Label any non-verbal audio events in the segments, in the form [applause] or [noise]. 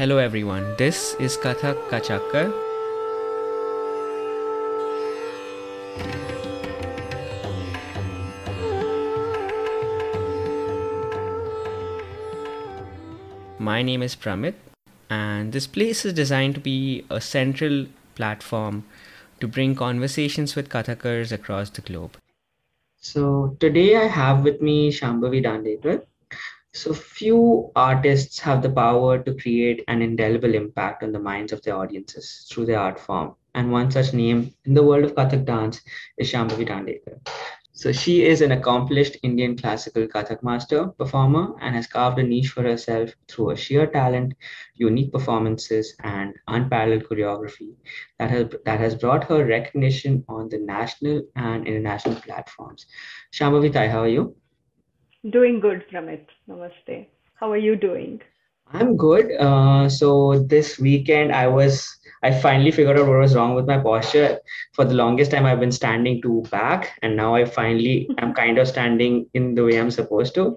Hello everyone, this is Kathak Kachakkar. My name is Pramit, and this place is designed to be a central platform to bring conversations with Kathakars across the globe. So today I have with me Shambhavi Dandekar. So few artists have the power to create an indelible impact on the minds of their audiences through their art form. And one such name in the world of Kathak dance is Shambhavi Dandekar. So she is an accomplished Indian classical Kathak master, performer, and has carved a niche for herself through her sheer talent, unique performances, and unparalleled choreography that has, that has brought her recognition on the national and international platforms. Shambhavi how are you? Doing good, Pramit. Namaste. How are you doing? I'm good. Uh, so this weekend I was I finally figured out what was wrong with my posture. For the longest time I've been standing too back and now I finally am kind of standing in the way I'm supposed to.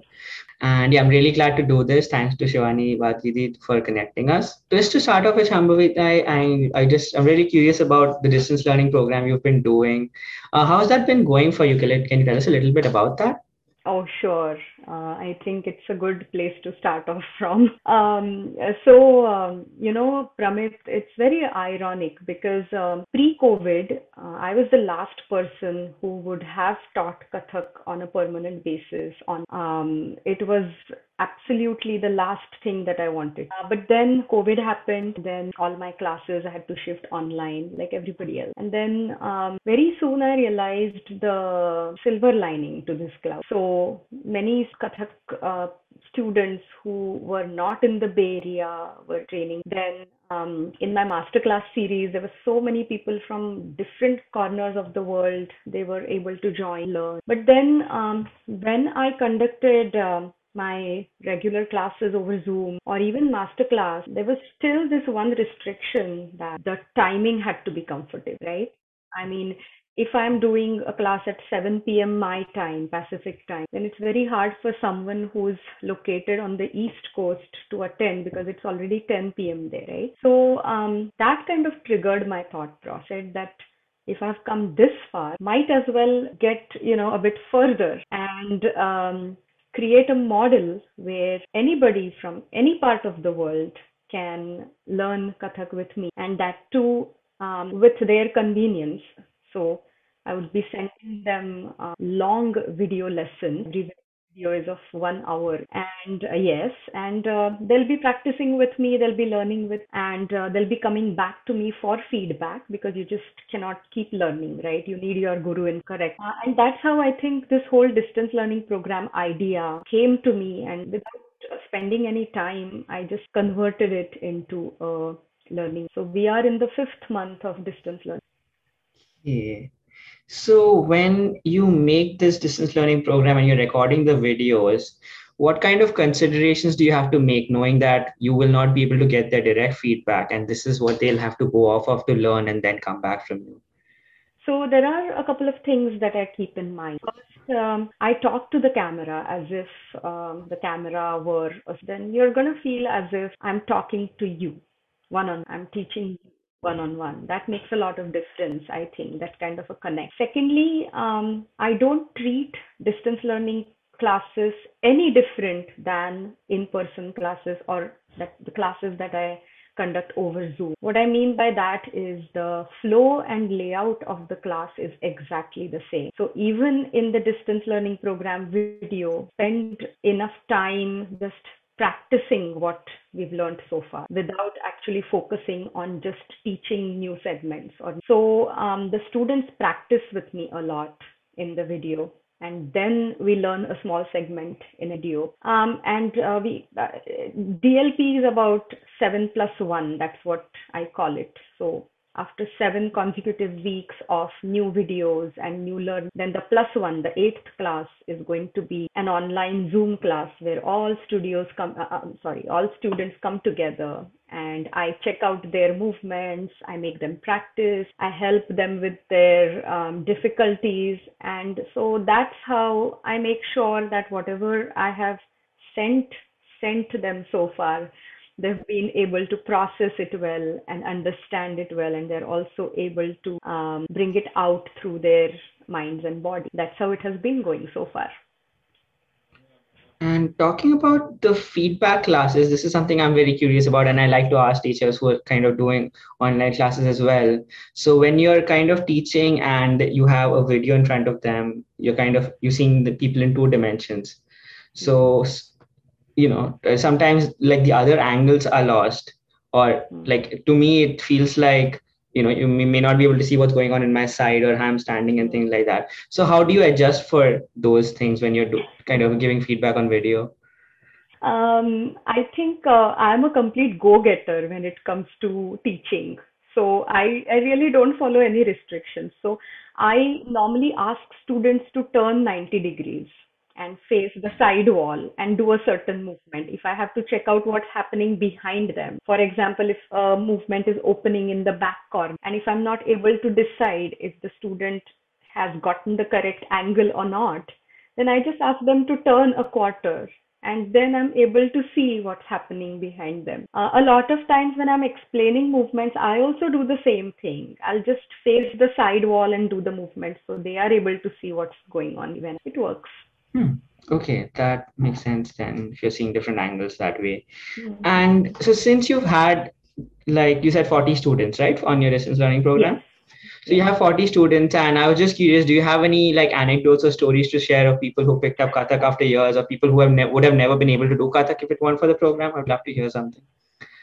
And yeah, I'm really glad to do this. Thanks to Shivani Bhatridi for connecting us. Just to start off with Shambhavi, I, I, I just I'm really curious about the distance learning program you've been doing. Uh, how's that been going for you? Can you tell us a little bit about that? Oh, sure. Uh, I think it's a good place to start [laughs] off from. Um, so, um, you know, Pramit, it's very ironic because um, pre COVID, uh, I was the last person who would have taught Kathak on a permanent basis. On um, It was absolutely the last thing that I wanted. Uh, but then COVID happened, then all my classes I had to shift online like everybody else. And then um, very soon I realized the silver lining to this cloud. So many Kathak uh, students who were not in the Bay Area were training. Then um, in my masterclass series, there were so many people from different corners of the world. They were able to join, learn. But then um, when I conducted um, my regular classes over Zoom or even masterclass, there was still this one restriction that the timing had to be comfortable, right? I mean, if I'm doing a class at 7 p.m. my time, Pacific time, then it's very hard for someone who's located on the East Coast to attend because it's already 10 p.m. there, right? So um, that kind of triggered my thought process that if I've come this far, might as well get you know a bit further and um, create a model where anybody from any part of the world can learn Kathak with me, and that too um, with their convenience. So I would be sending them a long video lesson. Every video is of one hour. And uh, yes and uh, they'll be practicing with me they'll be learning with and uh, they'll be coming back to me for feedback because you just cannot keep learning right? You need your guru in correct. Uh, and that's how i think this whole distance learning program idea came to me. And without spending any time i just converted it into uh, learning. So we are in the fifth month of distance learning yeah so when you make this distance learning program and you're recording the videos, what kind of considerations do you have to make knowing that you will not be able to get their direct feedback and this is what they'll have to go off of to learn and then come back from you? So there are a couple of things that I keep in mind. First, um, I talk to the camera as if um, the camera were, then you're going to feel as if I'm talking to you one on, I'm teaching you one on one. That makes a lot of difference, I think, that kind of a connect. Secondly, um, I don't treat distance learning classes any different than in person classes or that the classes that I conduct over Zoom. What I mean by that is the flow and layout of the class is exactly the same. So even in the distance learning program video, spend enough time just practicing what we've learned so far without actually focusing on just teaching new segments or so um, the students practice with me a lot in the video and then we learn a small segment in a video um, and uh, we uh, dlp is about 7 plus 1 that's what i call it. So after seven consecutive weeks of new videos and new learn then the plus one the eighth class is going to be an online zoom class where all studios come uh, uh, sorry all students come together and i check out their movements i make them practice i help them with their um, difficulties. And so that's how i make sure that whatever i have sent sent to them so far they've been able to process it well and understand it well, and they're also able to um, bring it out through their minds and body. That's how it has been going so far. And talking about the feedback classes, this is something I'm very curious about, and I like to ask teachers who are kind of doing online classes as well. So when you're kind of teaching and you have a video in front of them, you're kind of you're seeing the people in two dimensions. So you know sometimes like the other angles are lost, or like to me it feels like you know you may not be able to see what's going on in my side or how i'm standing and things like that so how do you adjust for those things when you're do, kind of giving feedback on video um, I think uh, I'm a complete go-getter when it comes to teaching. So I, I really don't follow any restrictions. So I normally ask students to turn 90 degrees and face the side wall and do a certain movement. If I have to check out what's happening behind them, for example, if a movement is opening in the back corner, and if I'm not able to decide if the student has gotten the correct angle or not, then I just ask them to turn a quarter and then I'm able to see what's happening behind them. Uh, a lot of times when I'm explaining movements, I also do the same thing. I'll just face the side wall and do the movement so they are able to see what's going on when it works. Hmm. Okay, that makes sense then if you're seeing different angles that way. Mm-hmm. And so since you've had like you said 40 students, right, on your distance learning program? Yes. So you have 40 students and I was just curious, do you have any like anecdotes or stories to share of people who picked up Kathak after years or people who have ne- would have never been able to do Kathak if it weren't for the program? I'd love to hear something.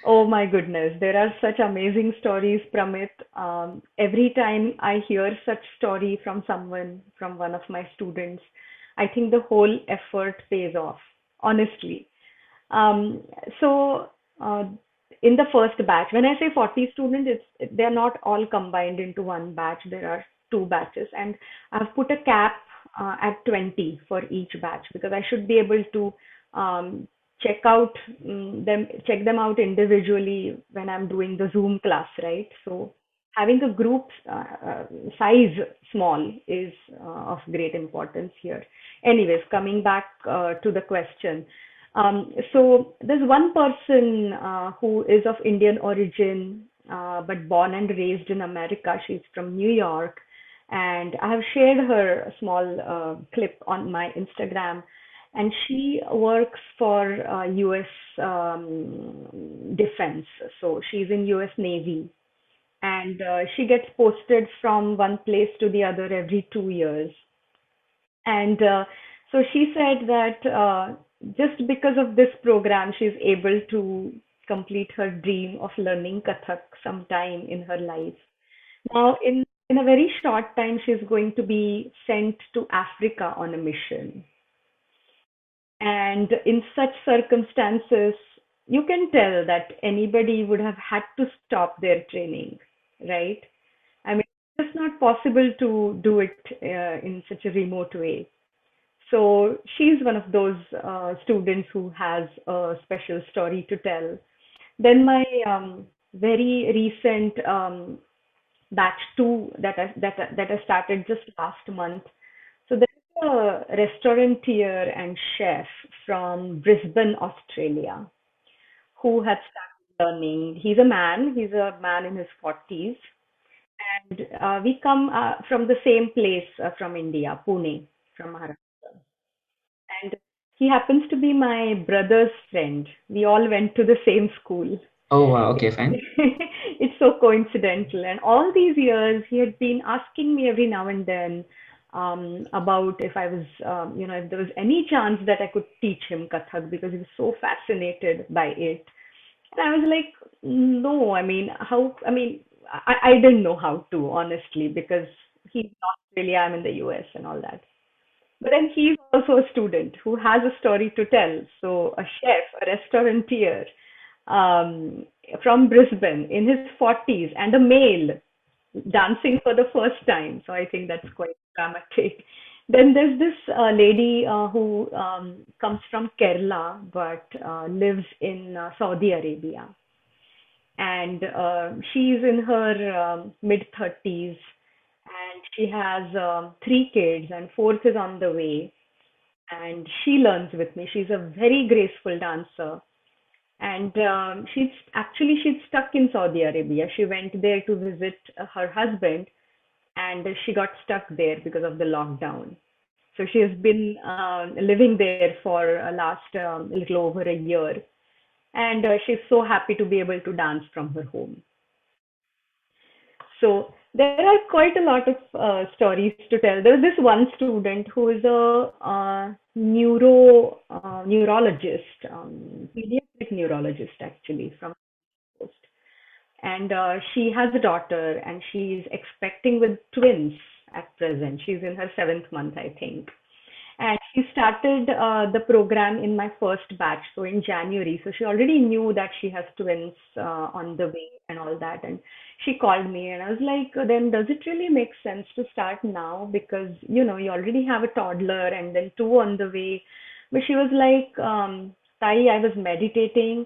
Oh my goodness, there are such amazing stories, Pramit. Um, every time I hear such story from someone, from one of my students, I think the whole effort pays off, honestly. Um, so uh, in the first batch, when I say 40 students, it's they're not all combined into one batch. There are two batches, and I've put a cap uh, at 20 for each batch because I should be able to um, check out um, them, check them out individually when I'm doing the Zoom class, right? So having a group uh, uh, size small is uh, of great importance here. Anyways, coming back uh, to the question. Um, so there's one person who is of Indian origin, but born and raised in America. She's from New York. And I have shared her small clip on my Instagram and she works for uh, U.S. Um, Defense. So she's in U.S. Navy, and uh, she gets posted from one place to the other every two years. And uh, so she said that uh, just because of this program, she's able to complete her dream of learning Kathak sometime in her life. Now, in in a very short time, she's going to be sent to Africa on a mission. And in such circumstances, you can tell that anybody would have had to stop their training right? I mean, it's not possible to do it uh, in such a remote way. So she's one of those uh, students who has a special story to tell. Then my um, very recent um, batch two that I, that that I started just last month. So there's a restaurateur and chef from Brisbane, Australia, who had started learning. He's a man, he's a man in his 40s. And uh, we come uh, from the same place uh, from India, Pune, from Maharashtra. And he happens to be my brother's friend. We all went to the same school. Oh, wow. Okay, fine. [laughs] it's so coincidental. And all these years, he had been asking me every now and then um, about if I was, um, you know, if there was any chance that I could teach him Kathak because he was so fascinated by it. And I was like, no, I mean, how, I mean, I, I didn't know how to, honestly, because he's not really, I'm in the US and all that. But then he's also a student who has a story to tell. So a chef, a restaurateur um, from Brisbane in his 40s and a male dancing for the first time. So I think that's quite dramatic. Then there's this uh, lady uh, who um, comes from Kerala but uh, lives in uh, Saudi Arabia. And uh, she's in her um, mid 30s and she has um, three kids, and fourth is on the way. And she learns with me. She's a very graceful dancer. and um, she's actually she's stuck in Saudi Arabia. She went there to visit her husband, and she got stuck there because of the lockdown. So she has been uh, living there for uh, last um, little over a year, and uh, she's so happy to be able to dance from her home. So there are quite a lot of uh, stories to tell. There's this one student who is a uh, neuro uh, neurologist, um, pediatric neurologist actually from Coast, and uh, she has a daughter, and she's expecting with twins at present. She's in her seventh month, I think. And she started uh, the program in my first batch so in january. So she already knew that she has twins uh, on the way and all that. And she called me and i was like then does it really make sense to start now? Because you know you already have a toddler and then two on the way. But she was like um tai i was meditating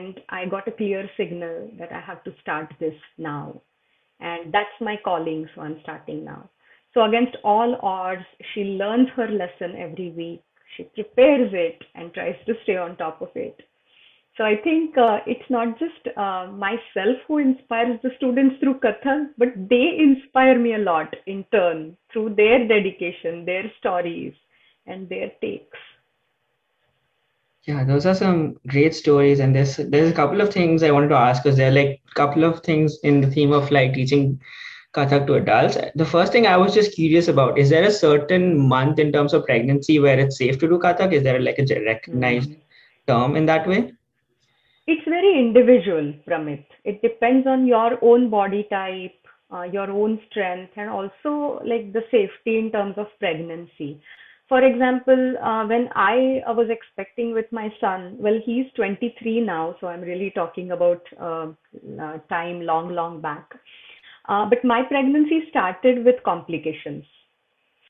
and i got a clear signal that i have to start this now and that's my calling so i'm starting now so, against all odds, she learns her lesson every week. She prepares it and tries to stay on top of it. So, I think uh, it's not just uh, myself who inspires the students through Kathak, but they inspire me a lot in turn through their dedication, their stories, and their takes. Yeah, those are some great stories, and there's there's a couple of things I wanted to ask because there are like a couple of things in the theme of like teaching Kathak to adults. The first thing I was just curious about is there a certain month in terms of pregnancy where it's safe to do Kathak? Is there like a recognized mm-hmm. term in that way? It's very individual, Pramit. It depends on your own body type, uh, your own strength, and also like the safety in terms of pregnancy. For example, uh, when I, I was expecting with my son, well, he's 23 now, so I'm really talking about uh, uh time long, long back. Uh, but my pregnancy started with complications.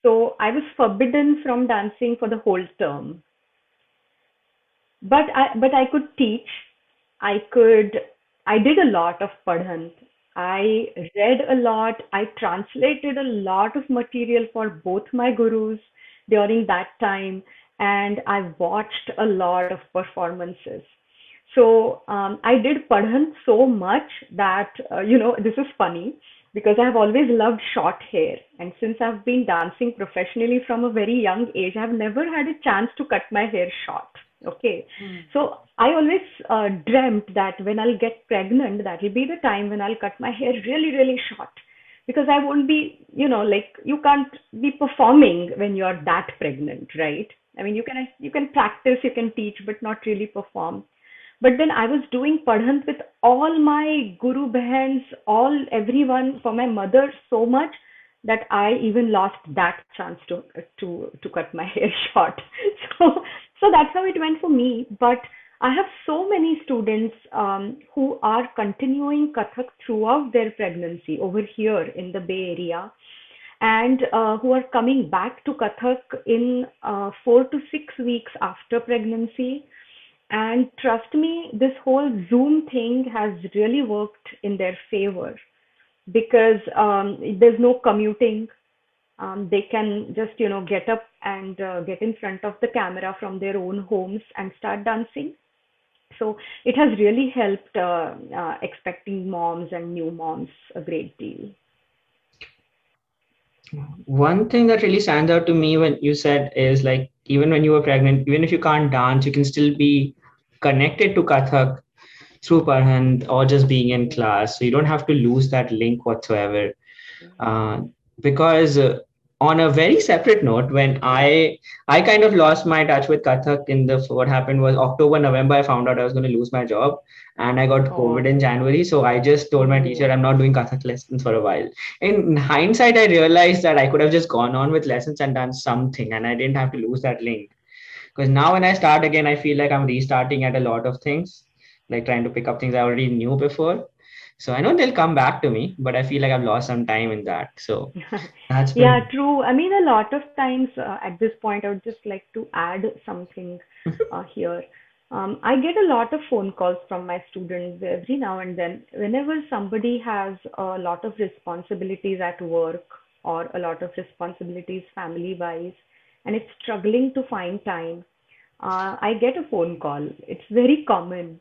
So I was forbidden from dancing for the whole term. But I, but I could teach. I could, I did a lot of padhant. I read a lot. I translated a lot of material for both my gurus during that time. And I watched a lot of performances. So um, I did Padhant so much that, uh, you know, this is funny because I've always loved short hair. And since I've been dancing professionally from a very young age, I've never had a chance to cut my hair short. Okay. Mm. So I always uh, dreamt that when I'll get pregnant, that'll be the time when I'll cut my hair really, really short. Because I won't be, you know, like you can't be performing when you're that pregnant, right? I mean, you can you can practice, you can teach, but not really perform. But then I was doing padhant with all my guru bahans, all everyone for my mother so much that I even lost that chance to to to cut my [laughs] hair short. [laughs] So so that's how it went for me. But I have so many students um, who are continuing Kathak throughout their pregnancy over here in the Bay Area and uh, who are coming back to Kathak in uh, four to six weeks after pregnancy and trust me, this whole Zoom thing has really worked in their favor because um, there's no commuting. Um, they can just, you know, get up and uh, get in front of the camera from their own homes and start dancing. So it has really helped uh, uh, expecting moms and new moms a great deal. One thing that really stands out to me when you said is like even when you were pregnant, even if you can't dance, you can still be connected to Kathak through Padhant or just being in class. So you don't have to lose that link whatsoever. Uh, because uh, on a very separate note, when I I kind of lost my touch with Kathak in the what happened was October November I found out I was going to lose my job and I got oh. COVID in January. So I just told my teacher I'm not doing Kathak lessons for a while. In hindsight, I realized that I could have just gone on with lessons and done something, and I didn't have to lose that link because now when i start again i feel like i'm restarting at a lot of things like trying to pick up things i already knew before so i know they'll come back to me but i feel like i've lost some time in that so [laughs] that's been... yeah true i mean a lot of times uh, at this point i would just like to add something [laughs] uh, here um, I get a lot of phone calls from my students every now and then. Whenever somebody has a lot of responsibilities at work or a lot of responsibilities family wise, and it's struggling to find time uh, I get a phone call. It's very common.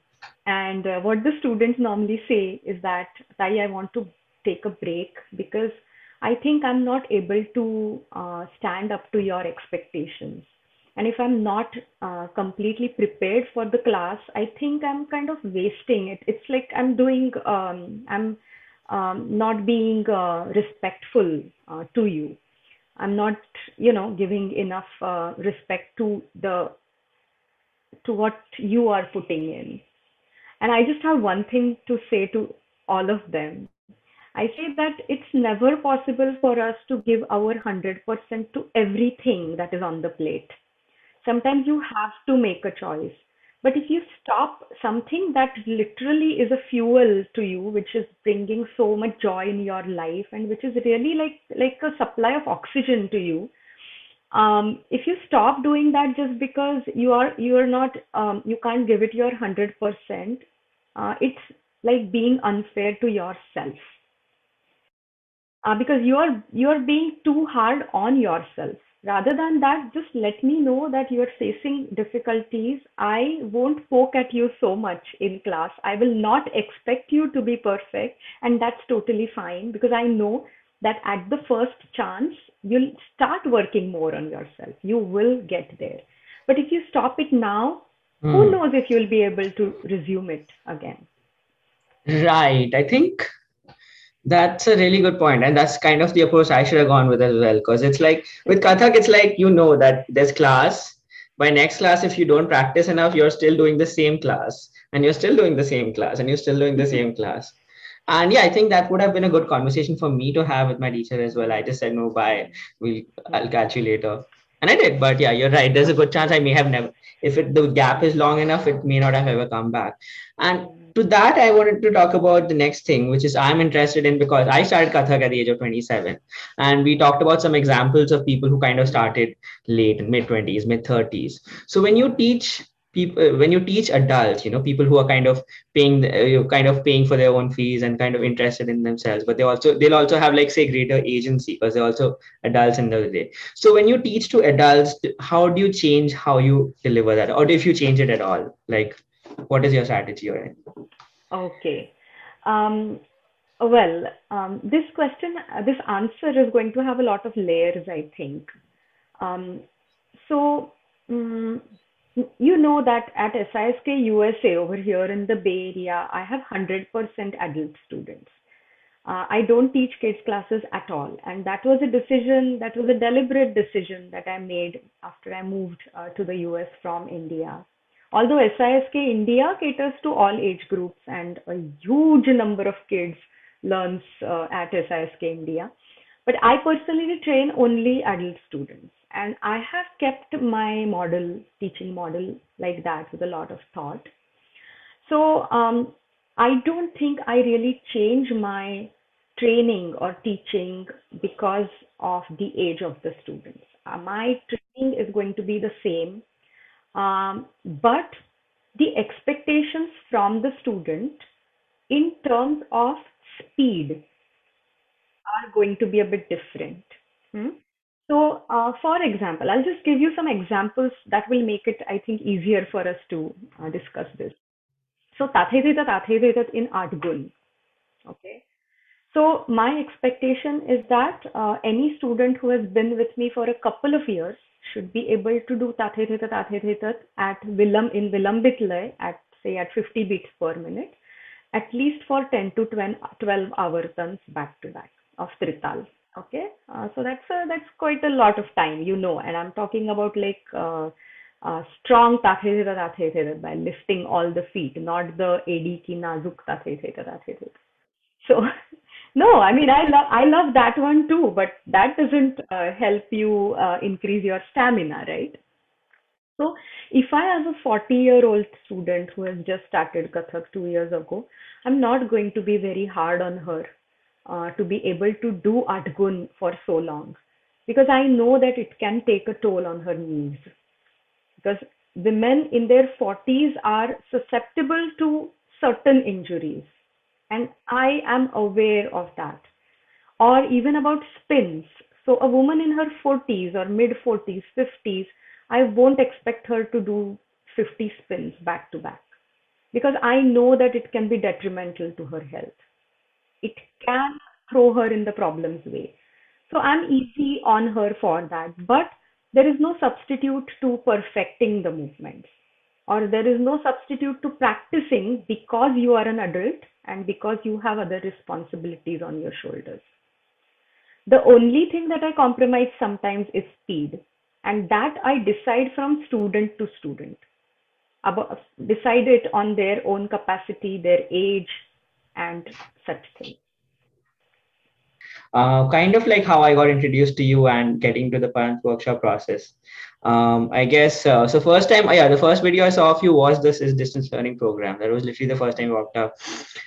And uh, what the students normally say is that, Tai, I want to take a break because I think I'm not able to uh, stand up to your expectations. And if I'm not uh, completely prepared for the class, I think I'm kind of wasting it. It's like I'm doing, um, I'm um, not being uh, respectful uh, to you. I'm not, you know, giving enough uh, respect to the to what you are putting in. And I just have one thing to say to all of them. I say that it's never possible for us to give our 100% to everything that is on the plate. Sometimes you have to make a choice. But if you stop something that literally is a fuel to you, which is bringing so much joy in your life and which is really like like a supply of oxygen to you, um, if you stop doing that just because you are you are not um, you can't give it your 100%, uh, it's like being unfair to yourself. Uh, because you are you are being too hard on yourself. Rather than that just let me know that you are facing difficulties. I won't poke at you so much in class. I will not expect you to be perfect and that's totally fine because i know that at the first chance you'll start working more on yourself you will get there but if you stop it now who Hmm. knows if you'll be able to resume it again Right. I think that's a really good point, and that's kind of the approach I should have gone with as well. Because it's like with Kathak, it's like you know that there's class. By next class, if you don't practice enough, you're still doing the same class, and you're still doing the same class, and you're still doing the same class. And yeah, I think that would have been a good conversation for me to have with my teacher as well. I just said no, bye. We I'll catch you later, and I did. But yeah, you're right. There's a good chance I may have never. If it, the gap is long enough, it may not have ever come back. And to that, I wanted to talk about the next thing, which is I'm interested in because I started Kathak at the age of 27. And we talked about some examples of people who kind of started late, mid 20s, mid 30s. So when you teach people, when you teach adults, you know, people who are kind of paying, uh, kind of paying for their own fees and kind of interested in themselves, but they also, they'll also have like, say, greater agency because they're also adults in the day. So when you teach to adults, how do you change how you deliver that? Or if you change it at all? Like, what is your strategy or Okay. Um, well, um, this question, uh, this answer is going to have a lot of layers, I think. Um, so, mm, you know that at SISK USA over here in the Bay Area, I have 100% adult students. Uh, I don't teach kids classes at all. And that was a decision, that was a deliberate decision that I made after I moved uh, to the US from India. Although SISK India caters to all age groups and a huge number of kids learns uh, at SISK India. But I personally train only adult students. And I have kept my model, teaching model like that with a lot of thought. So um, I don't think I really change my training or teaching because of the age of the students. Uh, my training is going to be the same, um, but the expectations from the student in terms of speed are going to be a bit different. Hmm? So, uh, for example, I'll just give you some examples that will make it, I think, easier for us to uh, discuss this. So, Tathedita Tathedita in Atgun. Okay. So, my expectation is that uh, any student who has been with me for a couple of years should be able to do Tathedita Tathedita at Vilam in Vilambit lay at say at 50 beats per minute, at least for 10 to 12 hour turns back to back of Trital. Okay, uh, so that's a, that's quite a lot of time, you know, and I'm talking about like uh, uh, strong tathetheta tathetheta by lifting all the feet, not the AD ki nazuk tathetheta tathetheta. So [laughs] no, I mean I love I love that one too, but that doesn't uh, help you uh, increase your stamina, right? So if I have a 40 year old student who has just started Kathak two years ago, I'm not going to be very hard on her uh, to be able to do Atgun for so long because I know that it can take a toll on her knees. Because women in their 40s are susceptible to certain injuries, and I am aware of that. Or even about spins. So, a woman in her 40s or mid 40s, 50s I won't expect her to do 50 spins back to back because I know that it can be detrimental to her health. It can throw her in the problem's way. So I'm easy on her for that. But there is no substitute to perfecting the movements, or there is no substitute to practicing because you are an adult and because you have other responsibilities on your shoulders. The only thing that I compromise sometimes is speed, and that I decide from student to student. About, decide it on their own capacity, their age, and such things uh, kind of like how I got introduced to you and getting to the Padhant workshop process. Um, I guess uh, so. First time, uh, yeah, the first video I saw of you was this is distance learning program. That was literally the first time I walked up,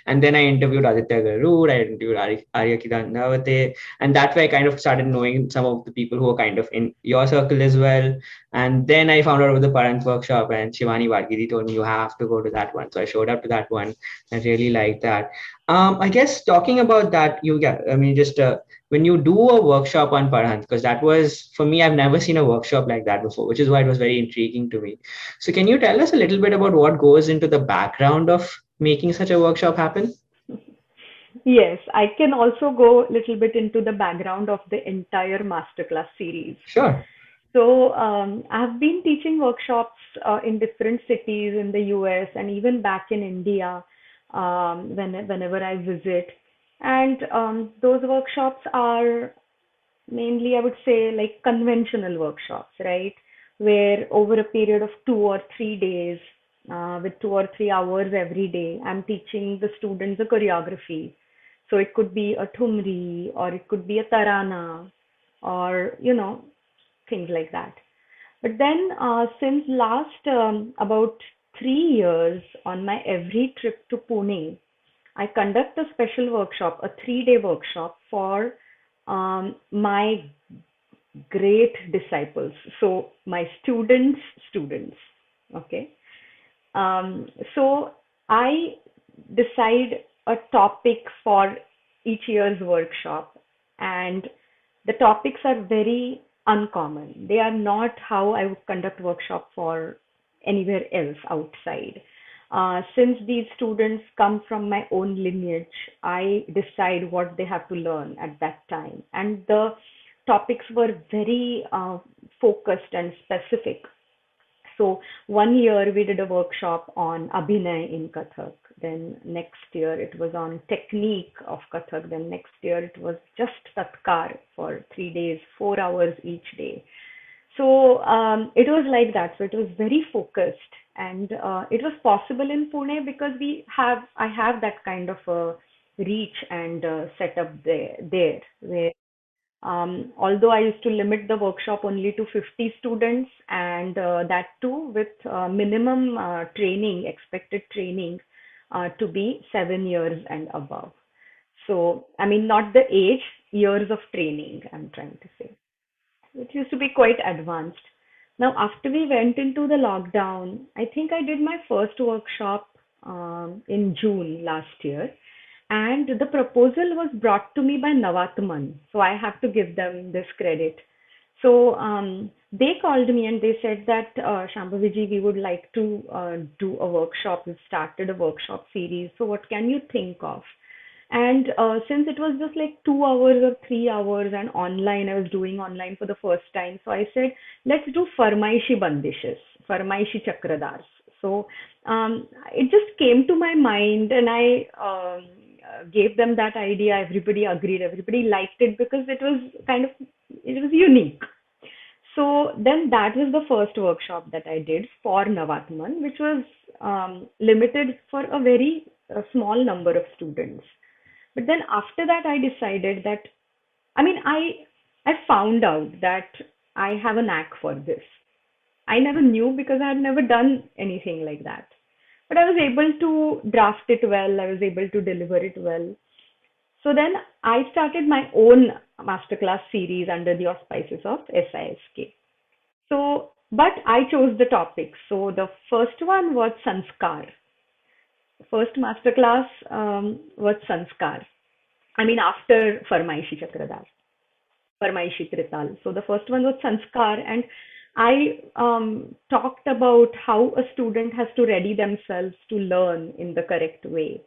and then I interviewed Aditya Garud, I interviewed Arya Kidandavate, and that way I kind of started knowing some of the people who are kind of in your circle as well. And then I found out about the Padhant workshop, and Shivani Vargidi told me you have to go to that one. So I showed up to that one. I really liked that. Um, I guess talking about that, you get, I mean, just uh, when you do a workshop on Padhant, because that was, for me, I've never seen a workshop like that before, which is why it was very intriguing to me. So can you tell us a little bit about what goes into the background of making such a workshop happen? Yes, I can also go a little bit into the background of the entire masterclass series. Sure. So um, I've been teaching workshops uh, in different cities in the US and even back in India um, when, whenever I visit. And um, those workshops are mainly, I would say, like conventional workshops, right? Where over a period of two or three days, uh, with two or three hours every day, I'm teaching the students a choreography. So it could be a thumri or it could be a tarana or, you know, things like that. But then uh, since last um, about three years on my every trip to Pune, I conduct a special workshop, a three day workshop for um, my great disciples. So, my students' students. Okay. Um, so, I decide a topic for each year's workshop, and the topics are very uncommon. They are not how I would conduct workshop for anywhere else outside. Uh, since these students come from my own lineage, I decide what they have to learn at that time. And the topics were very uh, focused and specific. So one year we did a workshop on Abhinay in Kathak. Then next year it was on technique of Kathak. Then next year it was just Tatkar for three days, four hours each day. So um, it was like that. So it was very focused, and uh, it was possible in Pune because we have I have that kind of a reach and uh, setup there there where um, although I used to limit the workshop only to 50 students and uh, that too with uh, minimum uh, training, expected training uh, to be seven years and above. So, I mean, not the age, years of training, I'm trying to say. It used to be quite advanced. Now, after we went into the lockdown, I think I did my first workshop um, in June last year, and the proposal was brought to me by Navatman. So I have to give them this credit. So um, they called me and they said that uh, Shambhaviji, we would like to uh, do a workshop. We've started a workshop series. So what can you think of? And uh, since it was just like two hours or three hours and online, I was doing online for the first time. So I said, let's do Farmaishi Bandishes, Farmaishi Chakradars. So um, it just came to my mind and I um, gave them that idea. Everybody agreed, everybody liked it because it was kind of, it was unique. So then that was the first workshop that I did for Navatman, which was um, limited for a very a small number of students. But then after that, I decided that, I mean, I I found out that I have a knack for this. I never knew because I had never done anything like that. But I was able to draft it well. I was able to deliver it well. So then I started my own masterclass series under the auspices of SISK. So, but I chose the topics. So the first one was Sanskar first masterclass um, was Sanskar. I mean, after Farmaishi Chakradar, Farmaishi Trital. So the first one was Sanskar, and I um, talked about how a student has to ready themselves to learn in the correct way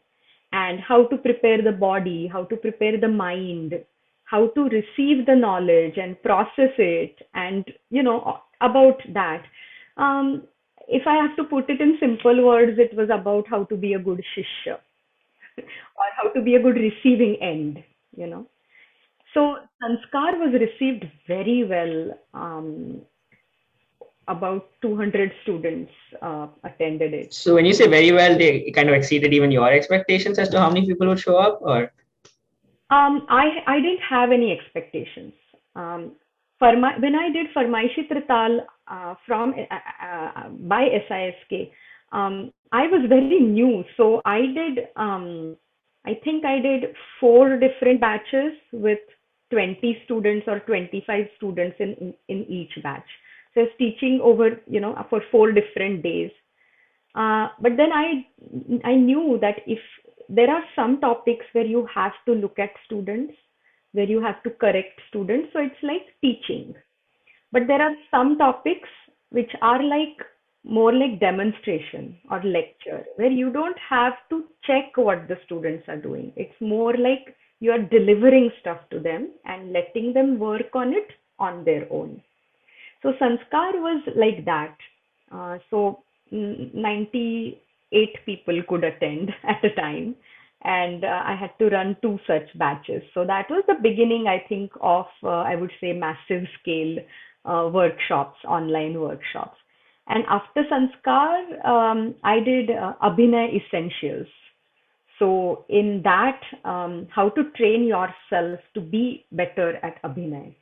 and how to prepare the body, how to prepare the mind, how to receive the knowledge and process it, and you know about that. Um, if I have to put it in simple words, it was about how to be a good shishya [laughs] or how to be a good receiving end, you know. So Sanskar was received very well. Um, about 200 students uh, attended it. So when you say very well, they kind of exceeded even your expectations as to how many people would show up, or? Um, I I didn't have any expectations. Um, for my, when I did Farmaishi Trital uh, from uh, uh, by SISK, um, I was very new, so I did. Um, I think I did four different batches with 20 students or 25 students in, in, each batch. So I was teaching over, you know, for four different days. Uh, but then I I knew that if there are some topics where you have to look at students, where you have to correct students, so it's like teaching. But there are some topics which are like more like demonstration or lecture, where you don't have to check what the students are doing. It's more like you are delivering stuff to them and letting them work on it on their own. So Sanskar was like that. Uh, so 98 people could attend [laughs] at a time and uh, I had to run two such batches. So that was the beginning, I think, of uh, I would say massive scale uh, workshops, online workshops. And after Sanskar, um, I did uh, Abhinay Essentials. So in that, um, how to train yourself to be better at Abhinay.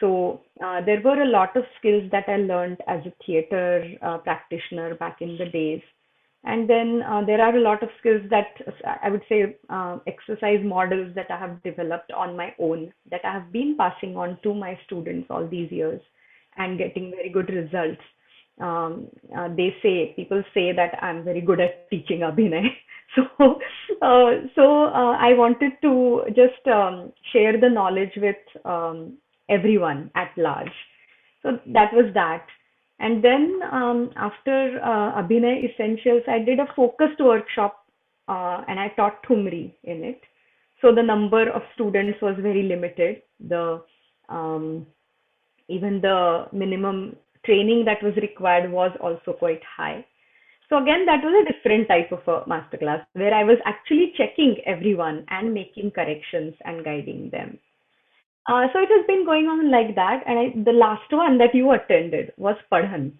So uh, there were a lot of skills that I learned as a theater uh, practitioner back in the days. And then uh, there are a lot of skills that I would say uh, exercise models that I have developed on my own that I have been passing on to my students all these years and getting very good results. Um, uh, they say people say that I'm very good at teaching Abhinay. [laughs] so uh, so I wanted to just um, share the knowledge with um, everyone at large. So that was that. And then um, after uh, Abhinay Essentials, I did a focused workshop uh, and I taught Thumri in it. So the number of students was very limited. The um, even the minimum training that was required was also quite high. So again, that was a different type of a masterclass where I was actually checking everyone and making corrections and guiding them. Uh, so it has been going on like that. And I, the last one that you attended was Padhant.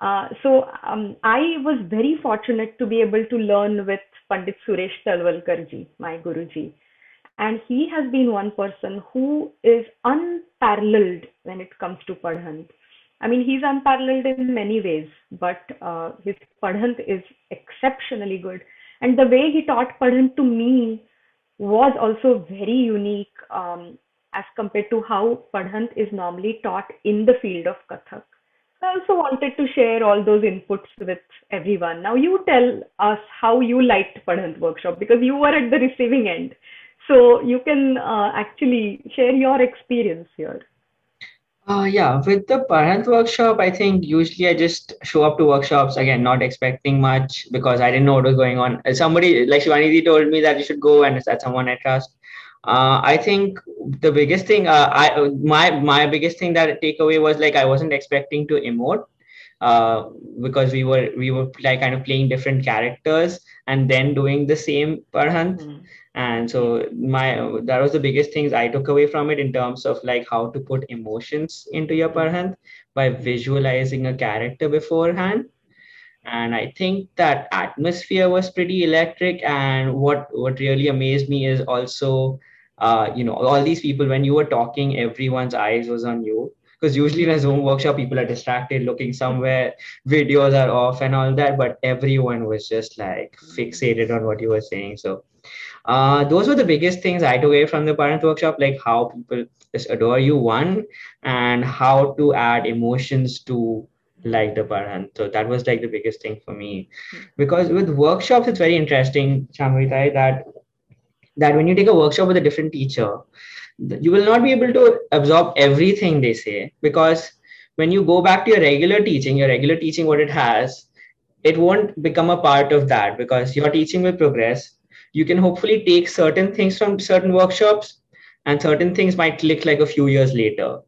Uh, so um, I was very fortunate to be able to learn with Pandit Suresh Talwalkarji, my Guruji. And he has been one person who is unparalleled when it comes to Padhant. I mean, he's unparalleled in many ways, but uh, his Padhant is exceptionally good. And the way he taught Padhant to me was also very unique. Um, as compared to how Padhant is normally taught in the field of Kathak. I also wanted to share all those inputs with everyone. Now you tell us how you liked Padhant workshop because you were at the receiving end. So you can uh, actually share your experience here. Uh, yeah, with the Padhant workshop, I think usually I just show up to workshops again, not expecting much because I didn't know what was going on. Somebody like Shivanidhi told me that you should go, and it's that someone I trust uh, I think the biggest thing, uh, I my my biggest thing that takeaway was like I wasn't expecting to emote uh, because we were we were like kind of playing different characters and then doing the same Padhant. Mm-hmm. And so my that was the biggest things I took away from it in terms of like how to put emotions into your Padhant by visualizing a character beforehand and i think that atmosphere was pretty electric and what what really amazed me is also uh, you know, all these people, when you were talking, everyone's eyes was on you. Because usually in a Zoom workshop, people are distracted, looking somewhere, videos are off and all that, but everyone was just like fixated on what you were saying. So uh, those were the biggest things I took away from the Padhant workshop, like how people just adore you, one, and how to add emotions to like the Padhant. So that was like the biggest thing for me. Because with workshops, it's very interesting, Shambhavi, that that when you take a workshop with a different teacher, you will not be able to absorb everything they say because when you go back to your regular teaching, your regular teaching, what it has, it won't become a part of that because your teaching will progress. You can hopefully take certain things from certain workshops, and certain things might click like a few years later.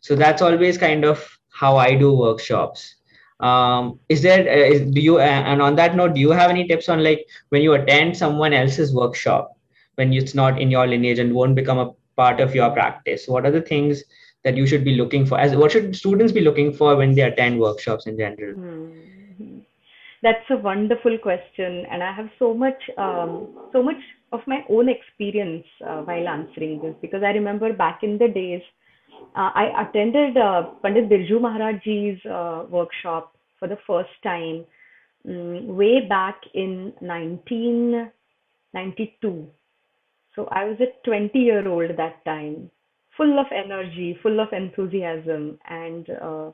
So that's always kind of how I do workshops. Um, is there uh, do you uh, and on that note do you have any tips on like when you attend someone else's workshop when it's not in your lineage and won't become a part of your practice? What are the things that you should be looking for? As what should students be looking for when they attend workshops in general? Hmm That's a wonderful question, and I have so much, um, so much of my own experience uh, while answering this because I remember back in the days, uh, I attended uh, Pandit Birju Maharaj Ji's uh, workshop for the first time mm, way back in 1992. So I was a 20 year old that time, full of energy, full of enthusiasm, and uh,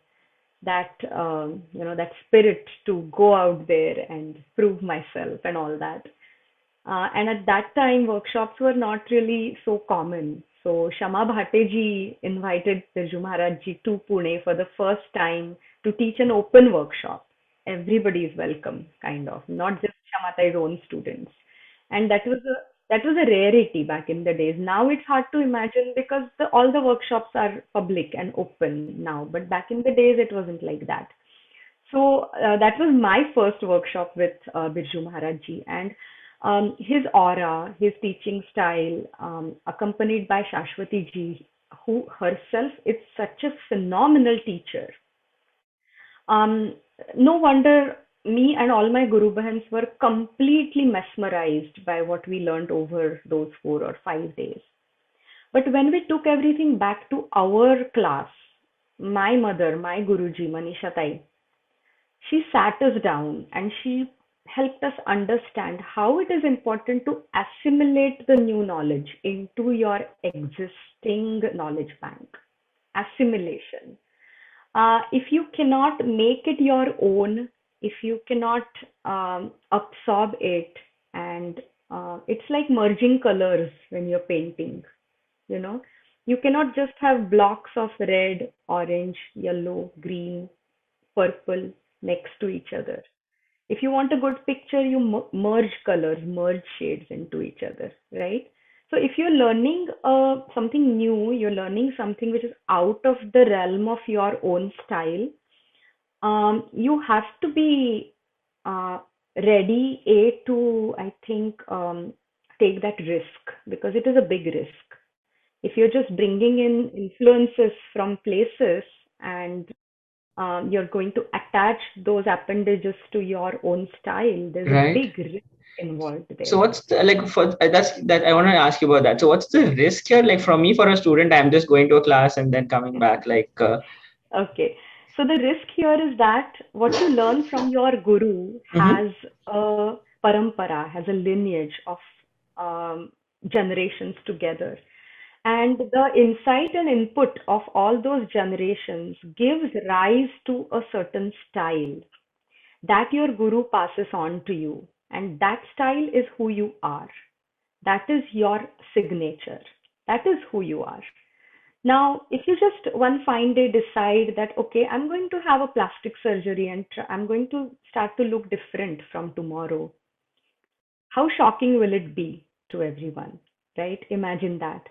that um, you know that spirit to go out there and prove myself and all that. Uh, and at that time, workshops were not really so common. So Shama Bhateji invited Birju Maharaj Ji to Pune for the first time to teach an open workshop. Everybody is welcome, kind of, not just Shamatai's own students. And that was a that was a rarity back in the days. Now it's hard to imagine because the, all the workshops are public and open now. But back in the days, it wasn't like that. So uh, that was my first workshop with uh, Birju Maharaj Ji. And um, his aura, his teaching style, um, accompanied by Shashwati ji, who herself is such a phenomenal teacher. Um, no wonder me and all my Guru Bahans were completely mesmerized by what we learned over those four or five days. But when we took everything back to our class, my mother, my Guruji, Manisha Tai, she sat us down and she helped us understand how it is important to assimilate the new knowledge into your existing knowledge bank. Assimilation. Uh, if you cannot make it your own, if you cannot um, absorb it, and uh, it's like merging colors when you're painting, you know, you cannot just have blocks of red, orange, yellow, green, purple next to each other. If you want a good picture you merge colors merge shades into each other right? So if you're learning uh, something new you're learning something which is out of the realm of your own style um, you have to be uh, ready a to i think um, take that risk because it is a big risk if you're just bringing in influences from places and um, you're going to attach those appendages to your own style. There's right. a big risk involved there. So what's the, like for uh, that's that I want to ask you about that. So what's the risk here? Like for me, for a student, I'm just going to a class and then coming back. Like uh... okay. So the risk here is that what you learn from your guru mm-hmm. has a parampara, has a lineage of um, generations together. And the insight and input of all those generations gives rise to a certain style that your guru passes on to you. And that style is who you are. That is your signature. That is who you are now if you just one fine day decide that okay i'm going to have a plastic surgery and i'm going to start to look different from tomorrow how shocking will it be to everyone right imagine that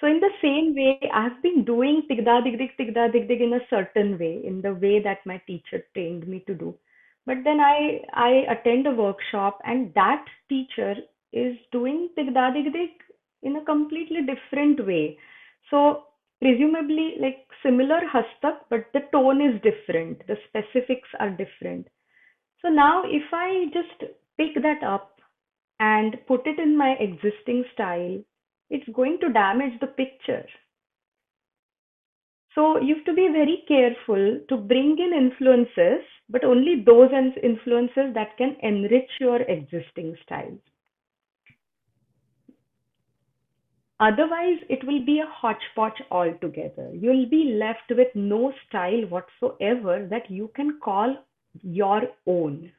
so in the same way, I've been doing Tigda Digdig Tigda Digdig in a certain way, in the way that my teacher trained me to do. But then I I attend a workshop and that teacher is doing Tigda Digdig in a completely different way. So presumably like similar hastak, but the tone is different. The specifics are different. So now if I just pick that up and put it in my existing style it's going to damage the picture. So you have to be very careful to bring in influences, but only those influences that can enrich your existing style. Otherwise, it will be a hodgepodge altogether. You'll be left with no style whatsoever that you can call your own.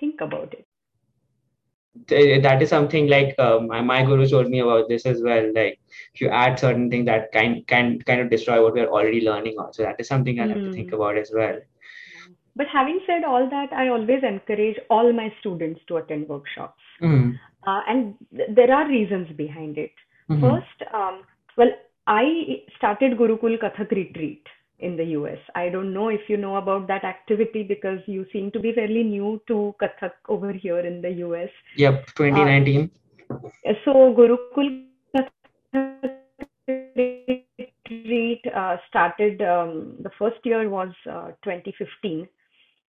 Think about it. that is something like um, my, my guru told me about this as well like if you add certain things that can can kind of destroy what we are already learning on so that is something i have to think Hmm. about as well But having said all that, I always encourage all my students to attend workshops. mm-hmm. Uh, and th- there are reasons behind it. Mm-hmm. First, um, well, I started Gurukul Kathak retreat in the US. I don't know if you know about that activity because you seem to be fairly new to Kathak over here in the US. yep Uh, 2019 so Gurukul Kathak retreat uh, started, um, the first year was uh, 2015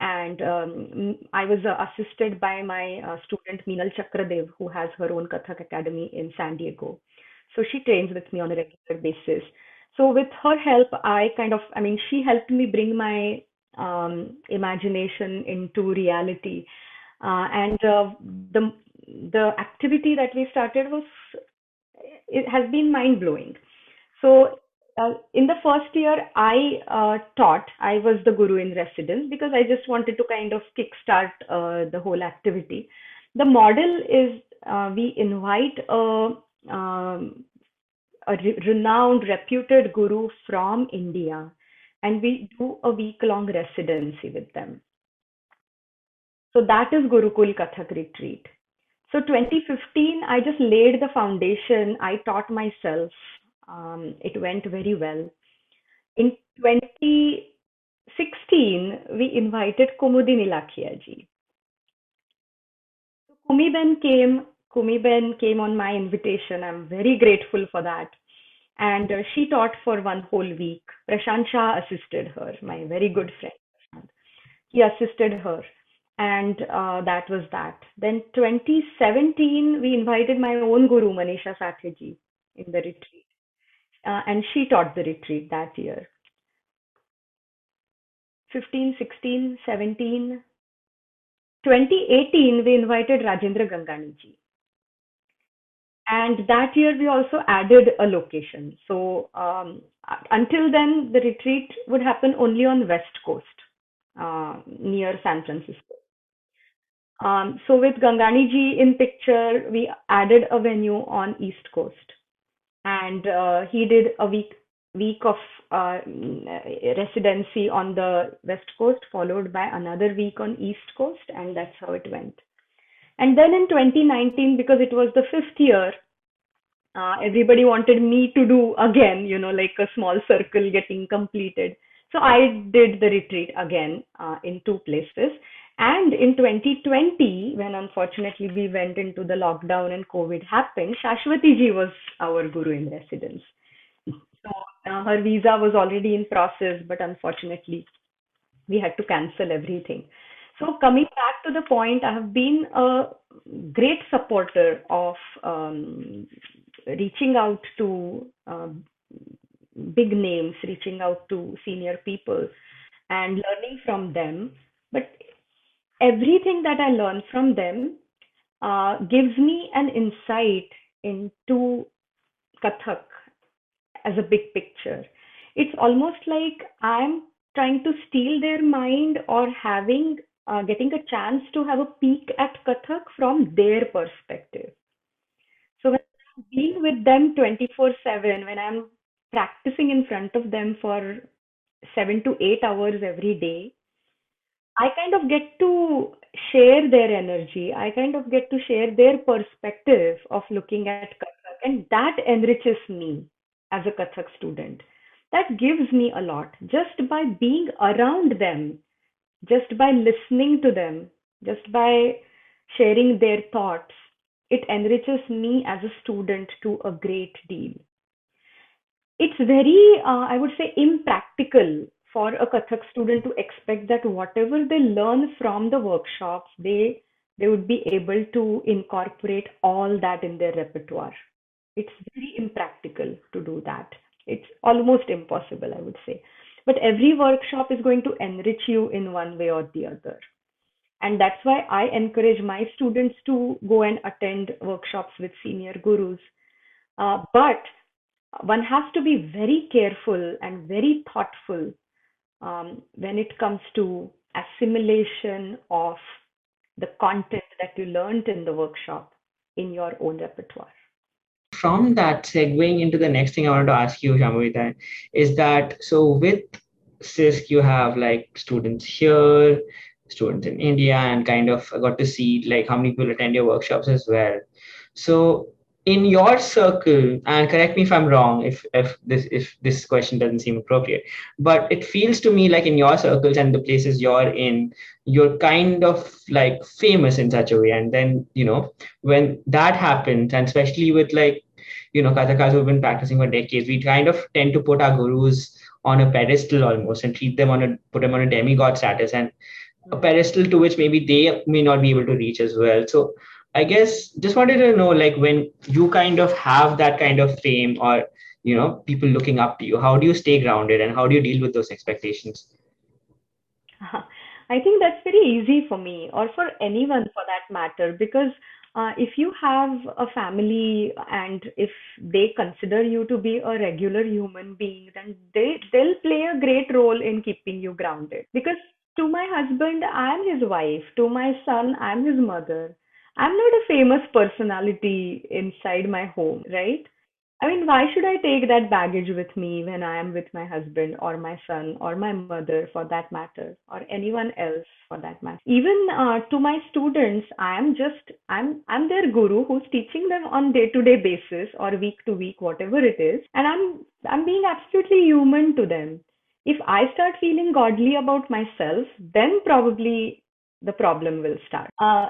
and um, I was uh, assisted by my uh, student Meenal Chakradev, who has her own Kathak Academy in San Diego. So she trains with me on a regular basis. So with her help, I kind of, I mean, she helped me bring my um, imagination into reality. Uh, and uh, the the activity that we started was it has been mind blowing. So uh, in the first year, I uh, taught. I was the guru in residence because I just wanted to kind of kickstart uh, the whole activity. The model is uh, we invite a, um, a re- renowned, reputed guru from India, and we do a week-long residency with them. So that is Gurukul Kathak retreat. So 2015, I just laid the foundation. I taught myself. Um, it went very well. In 2016, we invited Kumudini Lakhia ji. Kumi came. Kumi Ben came on my invitation. I'm very grateful for that. And uh, she taught for one whole week. Prashant Shah assisted her, my very good friend. He assisted her. And uh, that was that. Then 2017, we invited my own guru, Manisha Satheji, in the retreat. Uh, and she taught the retreat that year. 15, 16, 17, 2018, we invited Rajendra Gangani ji. And that year, we also added a location. So um, until then, the retreat would happen only on West Coast, uh, near San Francisco. Um, so with Gangani ji in picture, we added a venue on East Coast, and uh, he did a week week of uh, residency on the West Coast, followed by another week on East Coast, and that's how it went. And then in 2019, because it was the fifth year, uh, everybody wanted me to do again, you know, like a small circle getting completed. So I did the retreat again uh, in two places. And in 2020, when unfortunately we went into the lockdown and COVID happened, Shashwati ji was our guru in residence. So uh, her visa was already in process, but unfortunately we had to cancel everything. So coming back to the point, I have been a great supporter of um, reaching out to um, big names, reaching out to senior people and learning from them. But everything that I learn from them uh, gives me an insight into Kathak as a big picture. It's almost like I'm trying to steal their mind or having uh, getting a chance to have a peek at Kathak from their perspective. So when I'm being with them 24/7, when I'm practicing in front of them for seven to eight hours every day, I kind of get to share their energy. I kind of get to share their perspective of looking at Kathak, and that enriches me as a Kathak student. That gives me a lot just by being around them, just by listening to them, just by sharing their thoughts. It enriches me as a student to a great deal. It's very, uh, I would say, impractical for a Kathak student to expect that whatever they learn from the workshops, they they would be able to incorporate all that in their repertoire. It's very impractical to do that. It's almost impossible, I would say. But every workshop is going to enrich you in one way or the other. And that's why I encourage my students to go and attend workshops with senior gurus. Uh, but one has to be very careful and very thoughtful um, when it comes to assimilation of the content that you learned in the workshop in your own repertoire. From that, segueing into the next thing I wanted to ask you, Shambhavi, is that so with CISC, you have like students here, students in India, and kind of got to see like how many people attend your workshops as well. So in your circle and correct me if i'm wrong if if this if this question doesn't seem appropriate but it feels to me like in your circles and the places you're in you're kind of like famous in such a way and then you know when that happens and especially with like you know kathakas who've been practicing for decades we kind of tend to put our gurus on a pedestal almost and treat them on a put them on a demigod status and a pedestal to which maybe they may not be able to reach as well so I guess just wanted to know, like, when you kind of have that kind of fame or, you know, people looking up to you, how do you stay grounded and how do you deal with those expectations? [laughs] I think that's very easy for me or for anyone for that matter because uh, if you have a family and if they consider you to be a regular human being, then they they'll play a great role in keeping you grounded. Because to my husband, I'm his wife. To my son, I'm his mother. I'm not a famous personality inside my home, right? I mean, why should I take that baggage with me when I am with my husband or my son or my mother for that matter or anyone else for that matter? Even uh, to my students, I am just I'm I'm their guru who's teaching them on day-to-day basis or week to week, whatever it is, and I'm I'm being absolutely human to them. If I start feeling godly about myself, then probably the problem will start. Uh,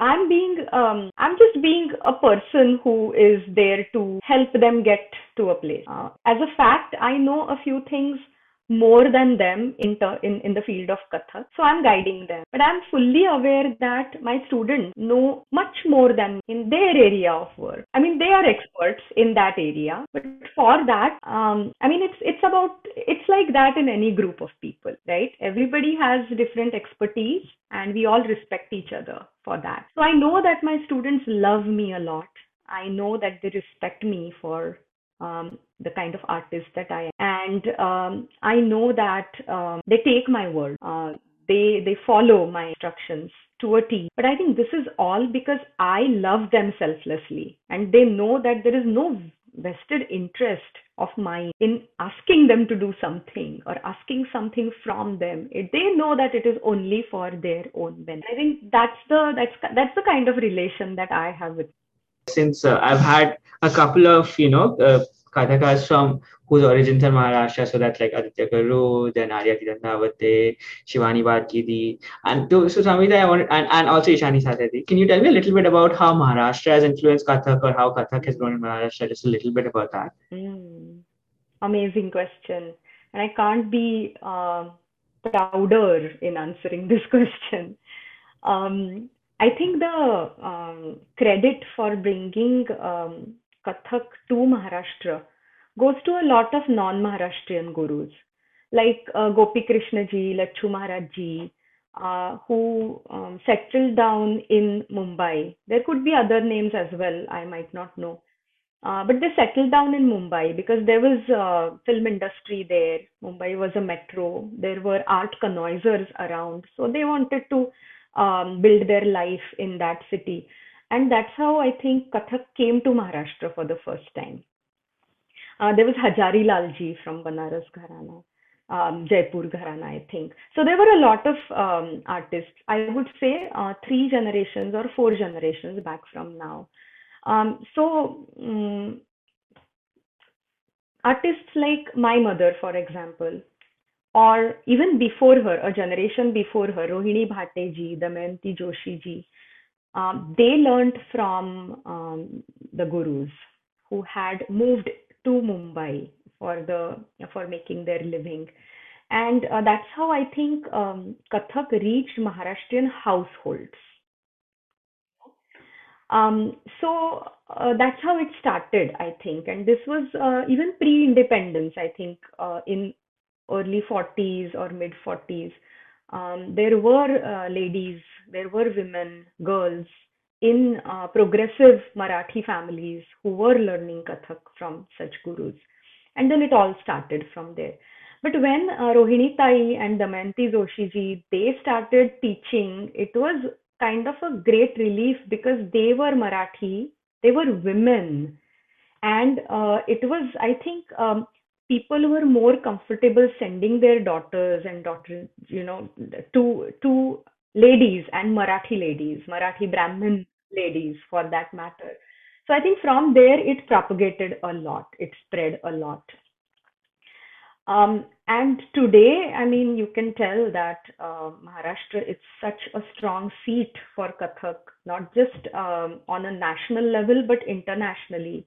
I'm being, um, I'm just being a person who is there to help them get to a place. Uh, as a fact, I know a few things more than them in, ter- in in the field of Kathak. So I'm guiding them. But I'm fully aware that my students know much more than in their area of work. I mean, they are experts in that area. But for that, um, I mean, it's it's about it's like that in any group of people, right? Everybody has different expertise, and we all respect each other for that. So I know that my students love me a lot. I know that they respect me for um, the kind of artist that I am. And um, I know that um, they take my word. Uh, they they follow my instructions to a T. But I think this is all because I love them selflessly, and they know that there is no vested interest of mine in asking them to do something or asking something from them. It, they know that it is only for their own benefit. I think that's the that's that's the kind of relation that I have with since uh, I've had a couple of, you know, uh, Kathakas from whose origins are Maharashtra, so that's like Aditya Garu, then Arya Tirandhavate, Shivani Barkidi, and to, so Samhita, I want, and, and also Ishani Satati. Can you tell me a little bit about how Maharashtra has influenced Kathak or how Kathak has grown in Maharashtra? Just a little bit about that. Mm, amazing question. And I can't be uh, prouder in answering this question. Um, I think the um, credit for bringing um, Kathak to Maharashtra goes to a lot of non-Maharashtrian gurus like uh, Gopi Krishna ji, Lachu Maharaj ji, uh, who um, settled down in Mumbai. There could be other names as well, I might not know. Uh, but they settled down in Mumbai because there was a film industry there. Mumbai was a metro. There were art connoisseurs around. So they wanted to um, build their life in that city. And that's how I think Kathak came to Maharashtra for the first time. Uh, there was Hajari Lalji from Banaras Gharana, um, Jaipur Gharana, I think. So there were a lot of um, artists. I would say uh, three generations or four generations back from now. Um, so um, artists like my mother, for example, or even before her, a generation before her, Rohini Bhate ji, Damayanti Joshi ji, um, they learned from um, the gurus who had moved to Mumbai for the for making their living, and uh, that's how I think um, Kathak reached Maharashtrian households. Um, so uh, that's how it started, I think, and this was uh, even pre-independence. I think uh, in early 40s or mid 40s, um, there were uh, ladies, there were women, girls in uh, progressive Marathi families who were learning Kathak from such gurus. And then it all started from there. But when uh, Rohini Tai and Damayanti Joshi ji, they started teaching, it was kind of a great relief because they were Marathi, they were women, and uh, it was, I think, um, people were more comfortable sending their daughters and daughters, you know, to to ladies and Marathi ladies, Marathi Brahmin ladies for that matter. So I think from there it propagated a lot, it spread a lot. Um, and today, I mean, you can tell that uh, Maharashtra is such a strong seat for Kathak, not just um, on a national level, but internationally.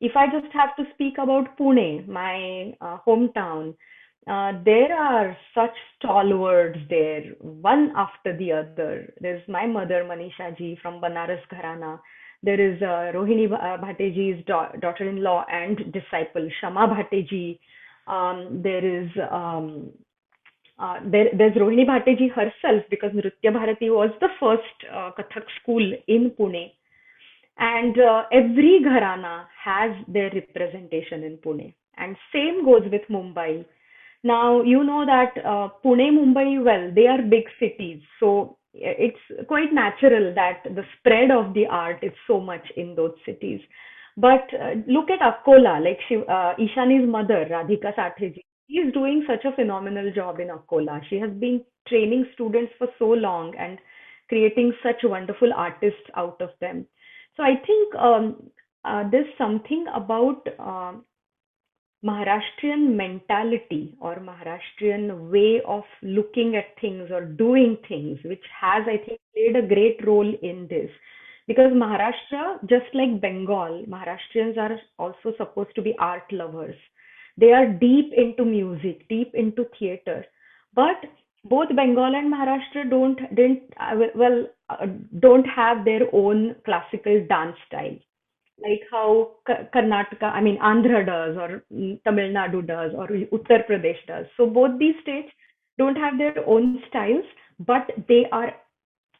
If I just have to speak about Pune, my uh, hometown, uh, there are such stalwarts there, one after the other. There's my mother, Manisha ji, from Banaras Gharana. There is uh, Rohini Bhateji's da- daughter-in-law and disciple, Shama Bhateji. Um, there is um, uh, there, there's Rohini Bhateji herself because Nritya Bharati was the first uh, Kathak school in Pune. And uh, every gharana has their representation in Pune. And same goes with Mumbai. Now, you know that uh, Pune, Mumbai, well, they are big cities. So it's quite natural that the spread of the art is so much in those cities. But uh, look at Akola, like she, uh, Ishani's mother, Radhika Satheji. She is doing such a phenomenal job in Akola. She has been training students for so long and creating such wonderful artists out of them. So I think um, uh, there's something about uh, Maharashtrian mentality or Maharashtrian way of looking at things or doing things, which has, I think, played a great role in this. Because Maharashtra, just like Bengal, Maharashtrians are also supposed to be art lovers. They are deep into music, deep into theater. But both Bengal and Maharashtra don't didn't uh, well uh, don't have their own classical dance style like how Karnataka, I mean, Andhra does, or Tamil Nadu does, or Uttar Pradesh does. So both these states don't have their own styles, but they are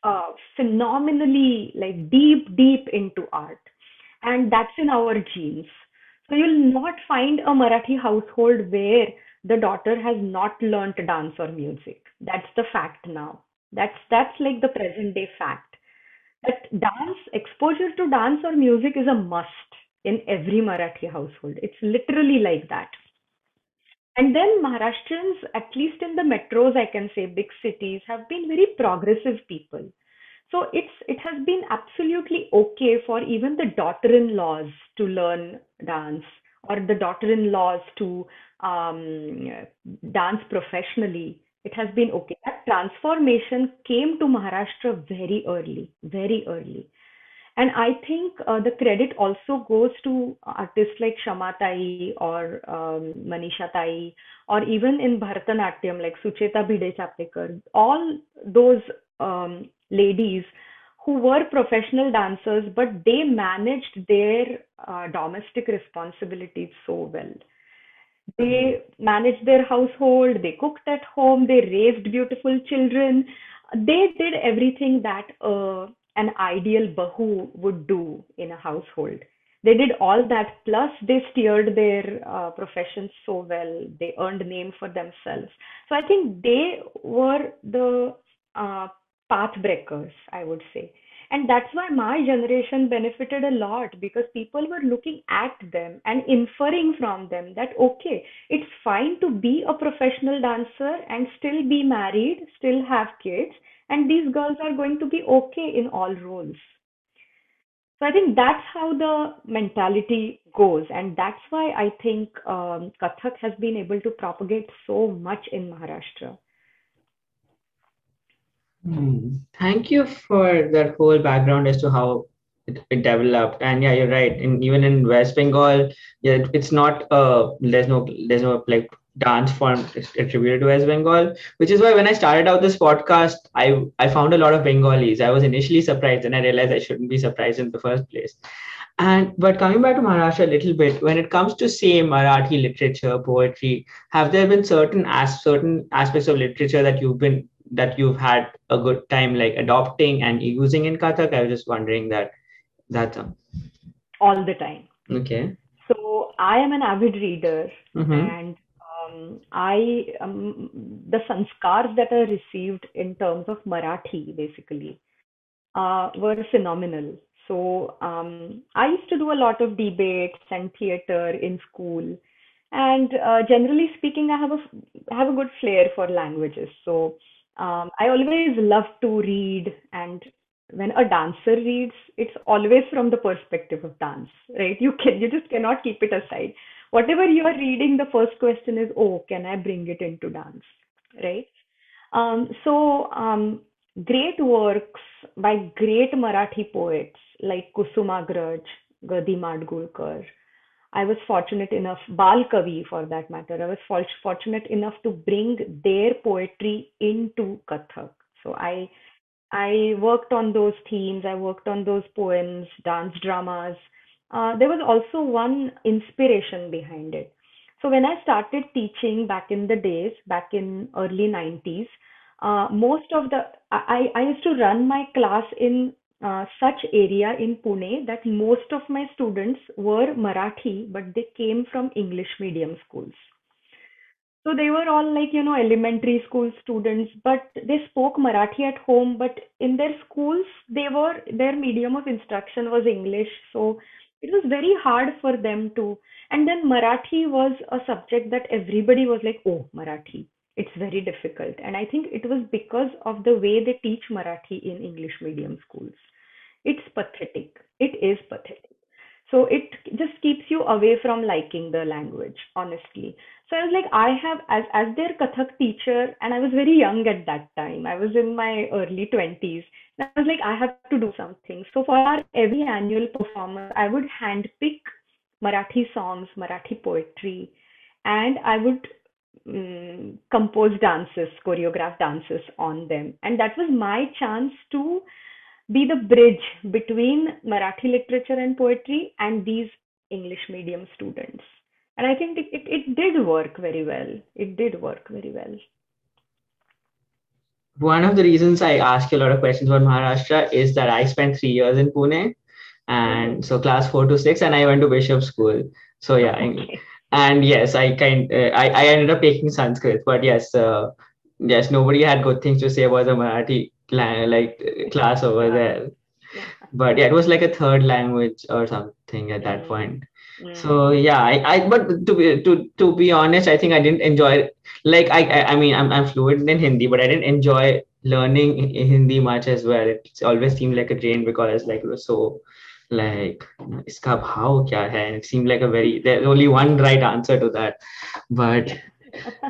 uh, phenomenally like deep, deep into art, and that's in our genes. So you'll not find a Marathi household where the daughter has not learnt dance or music. That's the fact now. That's that's like the present day fact that dance exposure to dance or music is a must in every Marathi household. It's literally like that. And then Maharashtrians, at least in the metros, I can say big cities, have been very progressive people. So it's it has been absolutely okay for even the daughter-in-laws to learn dance or the daughter-in-laws to um, dance professionally it has been okay. That transformation came to Maharashtra very early, very early. And I think uh, the credit also goes to artists like Shamatai or um, Manisha Tai, or even in Bharatanatyam like Sucheta Bhide Chapekar, all those um, ladies who were professional dancers, but they managed their uh, domestic responsibilities so well. They managed their household, they cooked at home, they raised beautiful children. They did everything that uh, an ideal bahu would do in a household. They did all that, plus they steered their uh, professions so well. They earned name for themselves. So I think they were the uh, path breakers, I would say. And that's why my generation benefited a lot because people were looking at them and inferring from them that, okay, it's fine to be a professional dancer and still be married, still have kids, and these girls are going to be okay in all roles. So I think that's how the mentality goes, and that's why I think um, Kathak has been able to propagate so much in Maharashtra. Hmm. Thank you for that whole background as to how it, it, developed. And yeah, you're right. And even in West Bengal, yeah, it's not uh there's no there's no like dance form attributed to West Bengal, which is why when I started out this podcast, I I found a lot of Bengalis. I was initially surprised, and I realized I shouldn't be surprised in the first place. And but coming back to Maharashtra a little bit, when it comes to say Marathi literature, poetry, have there been certain as certain aspects of literature that you've been that you've had a good time like adopting and using in Kathak? I was just wondering that. That's um... all the time. Okay. So I am an avid reader, mm-hmm. and um, I um, the sanskars that I received in terms of Marathi basically uh, were phenomenal. So um, I used to do a lot of debates and theater in school, and uh, generally speaking, I have a have a good flair for languages. So um, I always love to read, and when a dancer reads, it's always from the perspective of dance, right? You can you just cannot keep it aside. Whatever you are reading, the first question is, oh, can I bring it into dance, right? Um, so um, great works by great Marathi poets like Kusumagraj, Gadi Madgulkar. I was fortunate enough, Bal Kavi for that matter, I was fortunate enough to bring their poetry into Kathak. So I I worked on those themes, I worked on those poems, dance dramas. Uh, there was also one inspiration behind it. So when I started teaching back in the days, back in early 90s, uh, most of the I, I used to run my class in uh, such area in Pune that most of my students were Marathi, but they came from English medium schools. So they were all like, you know, elementary school students, but they spoke Marathi at home, but in their schools, they were, their medium of instruction was English. So it was very hard for them to, and then Marathi was a subject that everybody was like, oh, Marathi. It's very difficult. And I think it was because of the way they teach Marathi in English medium schools. It's pathetic. It is pathetic. So it just keeps you away from liking the language, honestly. So I was like, I have as as their Kathak teacher, and I was very young at that time. I was in my early twenties. I was like, I have to do something. So for our every annual performance, I would handpick Marathi songs, Marathi poetry, and I would um, compose dances, choreograph dances on them. And that was my chance to be the bridge between Marathi literature and poetry and these English medium students and I think it, it, it did work very well. It did work very well. One of the reasons I ask you a lot of questions about Maharashtra is that I spent three years in Pune, and so class four to six, and I went to Bishop School. So yeah, okay. And yes, I kind uh, I I ended up taking Sanskrit, but yes, uh, yes, nobody had good things to say about the Marathi like class over there. But yeah, it was like a third language or something at that mm. point. So yeah, I, I but to be to to be honest, I think I didn't enjoy like I I, I mean I'm I'm fluent in Hindi, but I didn't enjoy learning Hindi much as well. It always seemed like a drain because like it was so like iska bhav kya hai it seemed like a very there's only one right answer to that. But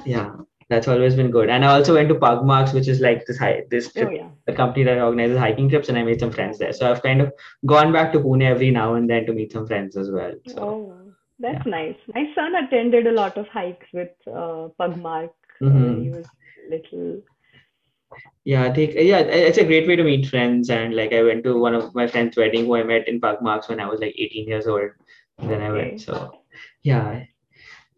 yeah that's always been good. And i also went to pugmarks which is like this high this trip, oh, yeah. the company that organizes hiking trips and i made some friends there. So i've kind of gone back to pune every now and then to meet some friends as well so, oh that's yeah. nice. My son attended a lot of hikes with uh, pugmark mm-hmm. he was little yeah i think yeah it's a great way to meet friends. And like i went to one of my friends wedding who i met in pugmarks when i was like 18 years old and then i went. So yeah.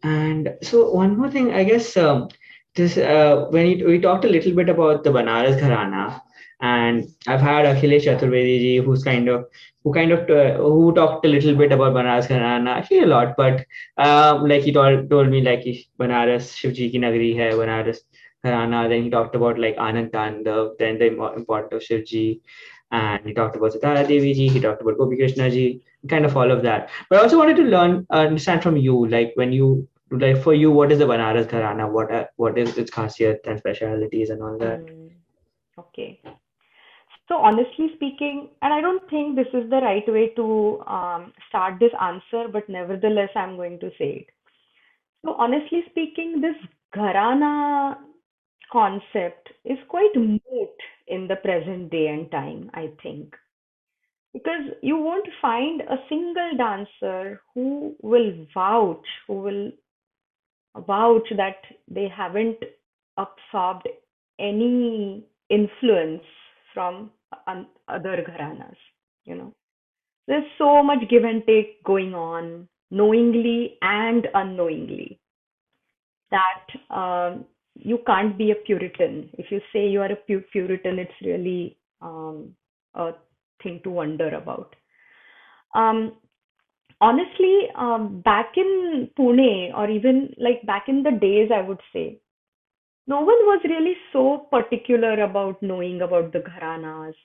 And so one more thing i guess um, this uh, when we, we talked a little bit about the Banaras Gharana, and I've had Akhilesh Chaturvedi ji, who's kind of who kind of uh, who talked a little bit about Banaras Gharana, actually a lot, but um, like he told told me like Banaras Shivji ki Nagri hai, Banaras Gharana. Then he talked about like Anand Tandav, then the importance of Shivji, and he talked about Sitara Devi ji, he talked about Gopi Krishna ji, kind of all of that. But I also wanted to learn, uh, understand from you, like when you like for you, what is the Banaras Gharana? What are, what is its khasiyat and specialities and all that? Mm, okay. So honestly speaking, and I don't think this is the right way to um, start this answer, but nevertheless, I'm going to say it. So honestly speaking, this Gharana concept is quite moot in the present day and time, I think. Because you won't find a single dancer who will vouch, who will vouch that they haven't absorbed any influence from other gharanas you know there's so much give and take going on knowingly and unknowingly that um, you can't be a puritan if you say you are a puritan it's really um, a thing to wonder about um, honestly, um, back in Pune or even like back in the days, I would say, no one was really so particular about knowing about the gharanas.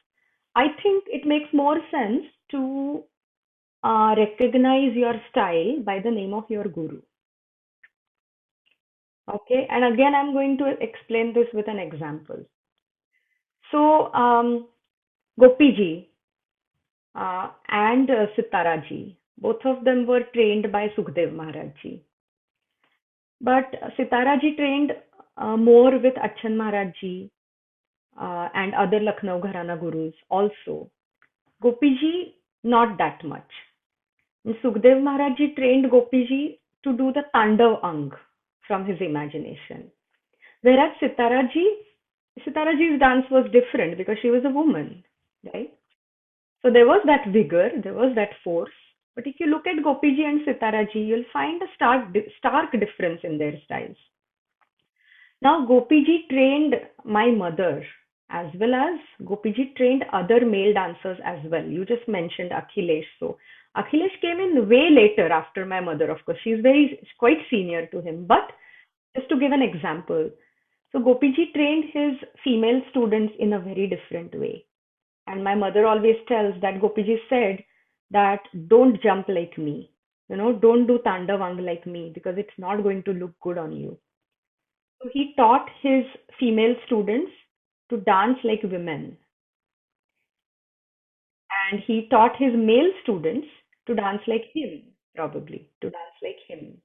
I think it makes more sense to uh, recognize your style by the name of your guru. Okay, and again, I'm going to explain this with an example. So, um, Gopiji uh, and uh, Sitaraji, both of them were trained by Sukhdev Maharajji. But Sitaraji trained uh, more with Achan Maharajji uh, and other Lucknow Gharana gurus also. Gopiji, not that much. And Sukhdev Maharajji trained Gopiji to do the Tandav Ang from his imagination. Whereas Sitaraji, Sitaraji's dance was different because she was a woman, right? So there was that vigor, there was that force. But if you look at Gopiji and Sitaraji, you'll find a stark, stark difference in their styles. Now, Gopiji trained my mother as well as Gopiji trained other male dancers as well. You just mentioned Akhilesh. So Akhilesh came in way later after my mother, of course. She's very quite senior to him. But just to give an example, so Gopiji trained his female students in a very different way. And my mother always tells that Gopiji said that don't jump like me. You know, don't do Tandavang like me because it's not going to look good on you. So he taught his female students to dance like women. And he taught his male students to dance like him, probably, to dance like him.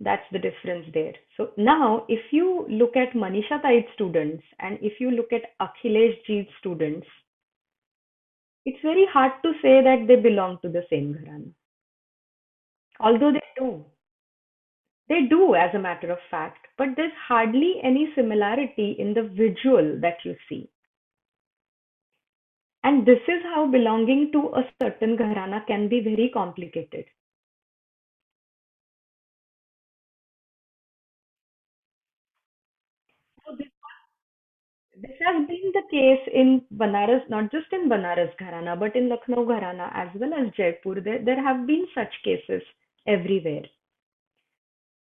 That's the difference there. So now, if you look at Manisha Tai's students and if you look at Akhilesh Ji's students, it's very hard to say that they belong to the same gharana. Although they do. They do, as a matter of fact, but there's hardly any similarity in the visual that you see. And this is how belonging to a certain gharana can be very complicated. This, this has been the case in Banaras, not just in Banaras Gharana, but in Lucknow Gharana as well as Jaipur. There, there have been such cases everywhere.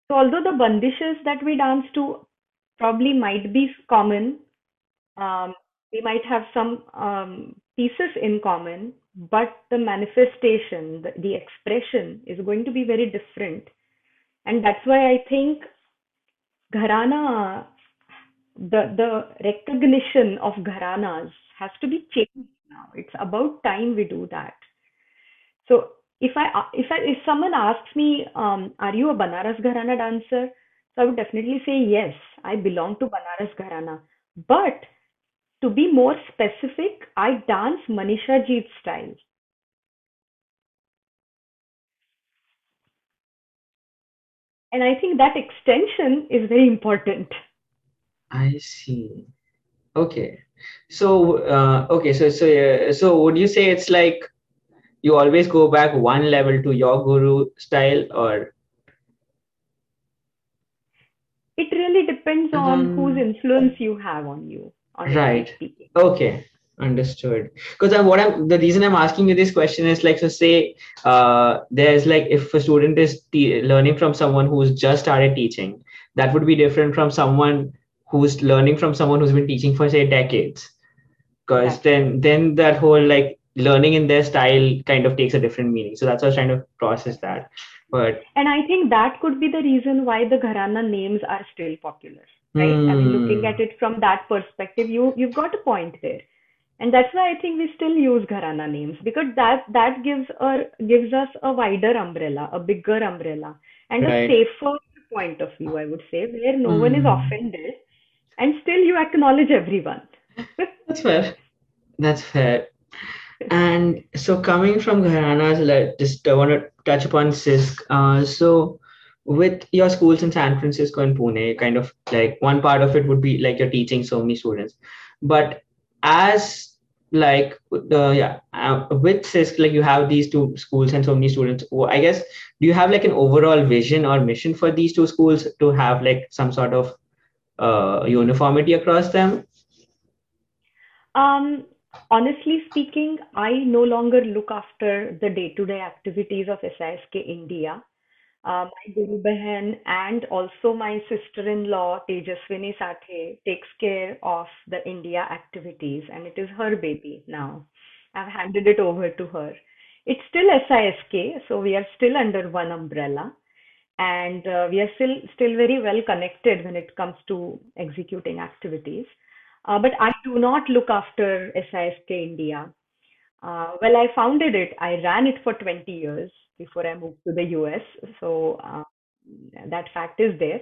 So although the bandishes that we dance to probably might be common, um, we might have some um, pieces in common, but the manifestation, the, the expression is going to be very different. And that's why I think Gharana, the, the recognition of Gharanas has to be changed now. It's about time we do that. So if I if I if someone asks me, um, are you a Banaras Gharana dancer? So I would definitely say yes, I belong to Banaras Gharana. But to be more specific, I dance Manisha Jeet style. And I think that extension is very important. I see. Okay. So, uh, okay. So, so, uh, so would you say it's like you always go back one level to your guru style or? It really depends on whose Um, influence you have on you, right. speaking. Okay. Understood. Because what I'm the reason I'm asking you this question is like so say uh there's like if a student is te- learning from someone who's just started teaching, that would be different from someone who's learning from someone who's been teaching for say decades. Because right. then then that whole like learning in their style kind of takes a different meaning. So that's what I was trying to process that. But And I think that could be the reason why the Gharana names are still popular, right? I mean, looking hmm, at it from that perspective, you you've got a point there. And that's why I think we still use Gharana names because that that gives a gives us a wider umbrella, a bigger umbrella, and a safer point of view, I would say, where no one is Hmm. offended and still you acknowledge everyone. That's fair. That's fair. And so coming from Gharanas, let just I want to touch upon CISC. Uh, so with your schools in San Francisco and Pune, kind of like one part of it would be like you're teaching so many students, but as like the yeah uh, with CISC, like you have these two schools and so many students. I guess do you have like an overall vision or mission for these two schools to have like some sort of uh uniformity across them? Um, honestly speaking, I no longer look after the day-to-day activities of SISK India. Uh, my Guru Behan and also my sister-in-law Tejaswini Sathe takes care of the India activities and it is her baby now. I've handed it over to her. It's still SISK, so we are still under one umbrella and uh, we are still still very well connected when it comes to executing activities. Uh, but I do not look after SISK India. Uh, well, I founded it. I ran it for 20 years before I moved to the US, so uh, that fact is there.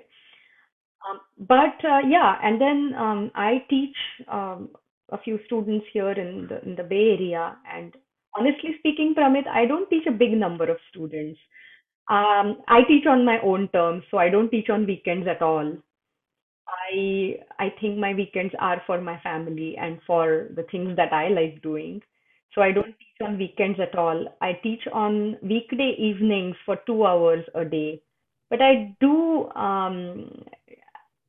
Um, but uh, yeah, and then um, I teach um, a few students here in the in the Bay Area, and honestly speaking, Pramit, I don't teach a big number of students. Um, I teach on my own terms, so I don't teach on weekends at all. I I think my weekends are for my family and for the things that I like doing. So I don't teach on weekends at all. I teach on weekday evenings for two hours a day. But I do um,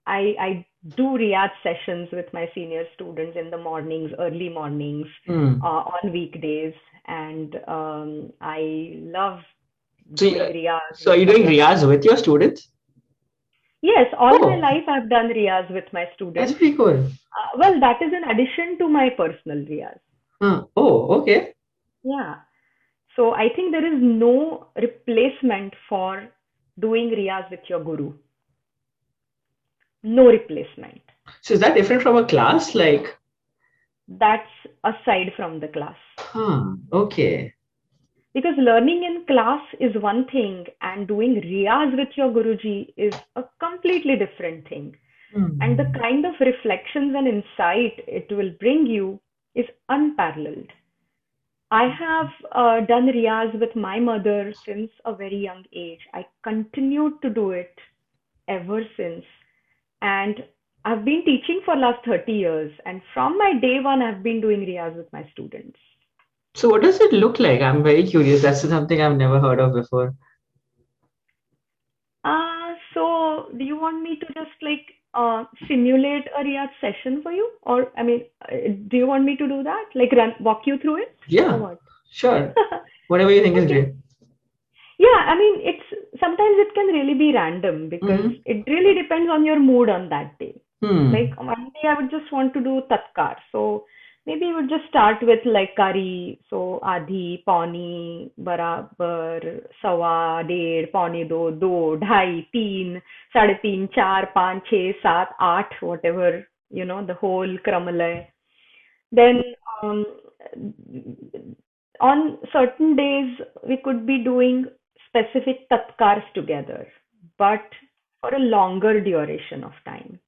I I do Riyaz sessions with my senior students in the mornings, early mornings, Hmm. uh, on weekdays, and um, I love So, doing you- Riyaz so are you doing. Riyaz with your students? Yes, all my Oh, life I've done Riyaz with my that's students. pretty cool. Uh, well, that is in addition to my personal Riyaz. Huh. Oh, okay. Yeah. So I think there is no replacement for doing Riyaz with your guru. No replacement. So is that different from a class? Like, That's aside from the class. huh, okay. Because learning in class is one thing and doing Riyaz with your Guruji is a completely different thing. Hmm. And the kind of reflections and insight it will bring you is unparalleled. I have uh, done Riyaz with my mother since a very young age. I continued to do it ever since. And I've been teaching for last 30 years. And from my day one, I've been doing Riyaz with my students. So what does it look like? I'm very curious. That's something I've never heard of before. Uh, so do you want me to just like uh, simulate a Riyaz session for you? Or, I mean, uh, do you want me to do that? Like run, walk you through it? Yeah, what? sure. [laughs] Whatever you think is Okay. great. Yeah, I mean, it's sometimes it can really be random because Mm-hmm. it really depends on your mood on that day. Hmm. Like one day I would just want to do tatkar. So Maybe we'll just start with like curry. So Adhi, Pauni, Barabar, Sawa, Ded, Pauni Do, Do, Dhai, Teen, Sade Teen, Char, Pan, Che, Sat, Aath, whatever, you know, the whole Kramalay. Then um, on certain days, we could be doing specific tatkars together, but for a longer duration of time.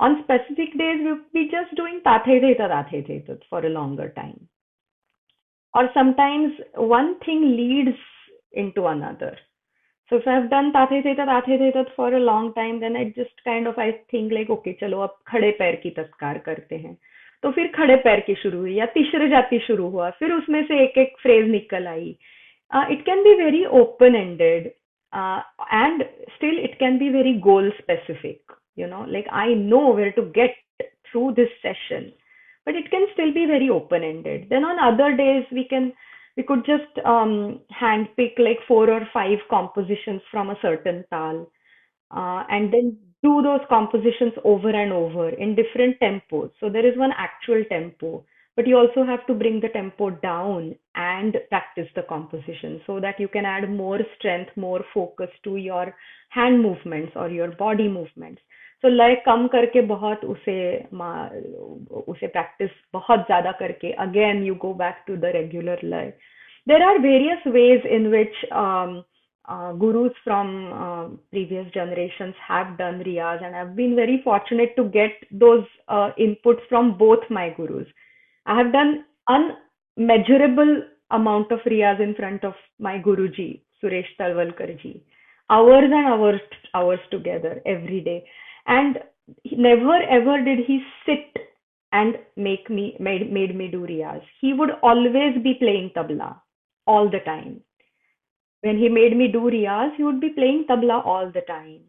On specific days, we'll be just doing tathe theta tathe theta for a longer time. Or sometimes one thing leads into another. So if I've done tathe theta tathe theta for a long time, then I just kind of I think like okay चलो अब खड़े पैर की तत्कार करते हैं तो फिर खड़े पैर की शुरू हुई या तीसरे जाति शुरू हुआ फिर उसमें से एक एक फ्रेज निकल आई it can be very open ended and still it can be very goal specific you know like i know where to get through this session but it can still be very open ended then on other days we can we could just um hand pick like four or five compositions from a certain tal uh, and then do those compositions over and over in different tempos so there is one actual tempo but you also have to bring the tempo down and practice the composition so that you can add more strength, more focus to your hand movements or your body movements. So लय कम करके बहुत उसे उसे practice बहुत ज्यादा करके again you go back to the regular लय there are various ways in which um, uh, gurus from uh, previous generations have done riyaz and i've been very fortunate to get those uh, inputs from both my gurus. I have done unmeasurable amount of riyaz in front of my guruji suresh talwalkar ji. Hours and hours hours together every day. And never ever did he sit and make me, made, made me do riyaz. He would always be playing tabla all the time. When he made me do riyaz, he would be playing tabla all the time.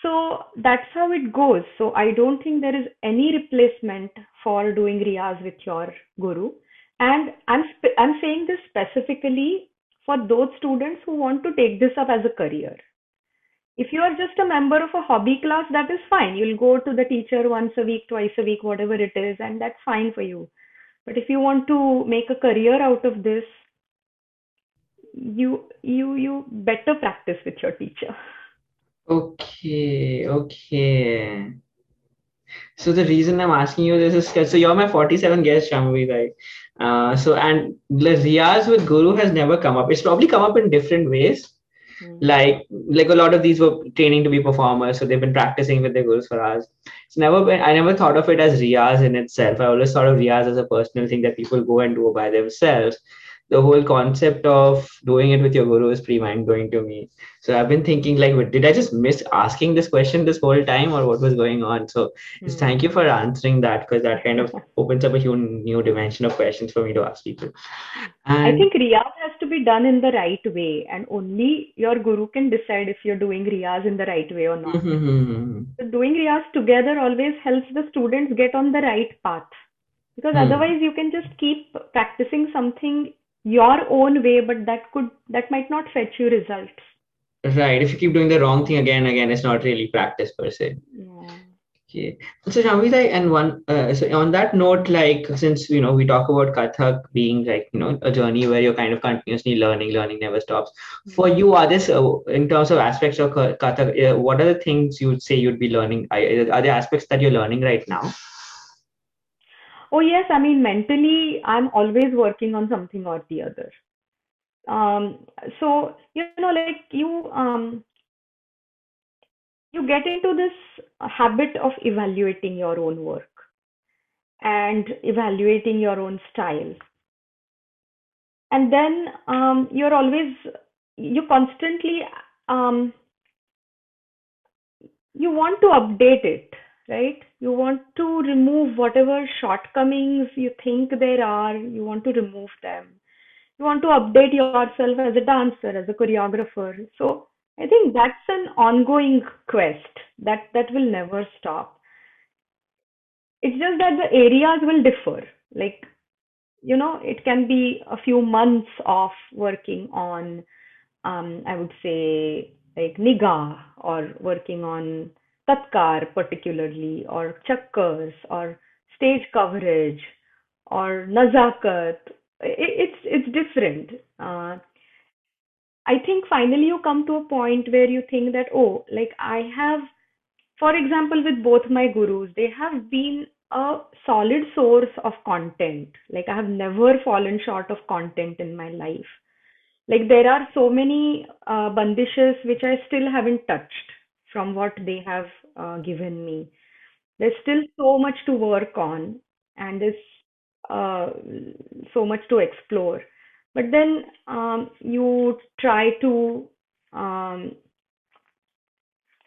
So that's how it goes. So I don't think there is any replacement for doing riyaz with your guru. And I'm I'm saying this specifically for those students who want to take this up as a career. If you are just a member of a hobby class, that is fine. You'll go to the teacher once a week, twice a week, whatever it is, and that's fine for you. But if you want to make a career out of this, you you you better practice with your teacher. Okay, okay. So the reason I'm asking you this is so you're my 47 guest, Shambhavi, right? Uh, so and the Riyaz with Guru has never come up. It's probably come up in different ways. Hmm. Like like a lot of these were training to be performers, so they've been practicing with their gurus for hours. It's never been I never thought of it as Riyaz in itself. I always thought of Riyaz as a personal thing that people go and do by themselves the whole concept of doing it with your guru is pretty mind going to me. So I've been thinking like, did I just miss asking this question this whole time, or what was going on? So just thank you for answering that because that kind of opens up a huge new dimension of questions for me to ask people. I think Riyaz has to be done in the right way, and only your guru can decide if you're doing Riyaz in the right way or not. Mm-hmm. So doing Riyaz together always helps the students get on the right path because Hmm. otherwise you can just keep practicing something your own way, but that could that might not fetch you results. Right. If you keep doing the wrong thing again and again, it's not really practice per se. Yeah. Okay. So Shambhavi, and one uh, so on that note, like since you know we talk about Kathak being like you know a journey where you're kind of continuously learning, learning never stops. For you, are this uh, in terms of aspects of Ka- Kathak? Uh, what are the things you'd say you'd be learning? Are, are there aspects that you're learning right now? Oh yes, I mean mentally I'm always working on something or the other. Um, so you know, like you um you get into this habit of evaluating your own work and evaluating your own style. And then um, you're always you constantly um, you want to update it, right? You want to remove whatever shortcomings you think there are, you want to remove them. You want to update yourself as a dancer, as a choreographer. So I think that's an ongoing quest that that will never stop. It's just that the areas will differ. Like, you know, it can be a few months of working on, um, I would say, like Niga or working on Tatkar particularly, or Chakkars, or stage coverage, or Nazakat. I- It's it's different. Uh, I think finally you come to a point where you think that, oh, like I have, for example, with both my gurus, they have been a solid source of content. Like I have never fallen short of content in my life. Like there are so many uh, bandishes which I still haven't touched from what they have uh, given me. There's still so much to work on, and there's uh, so much to explore. But then um, you try to um,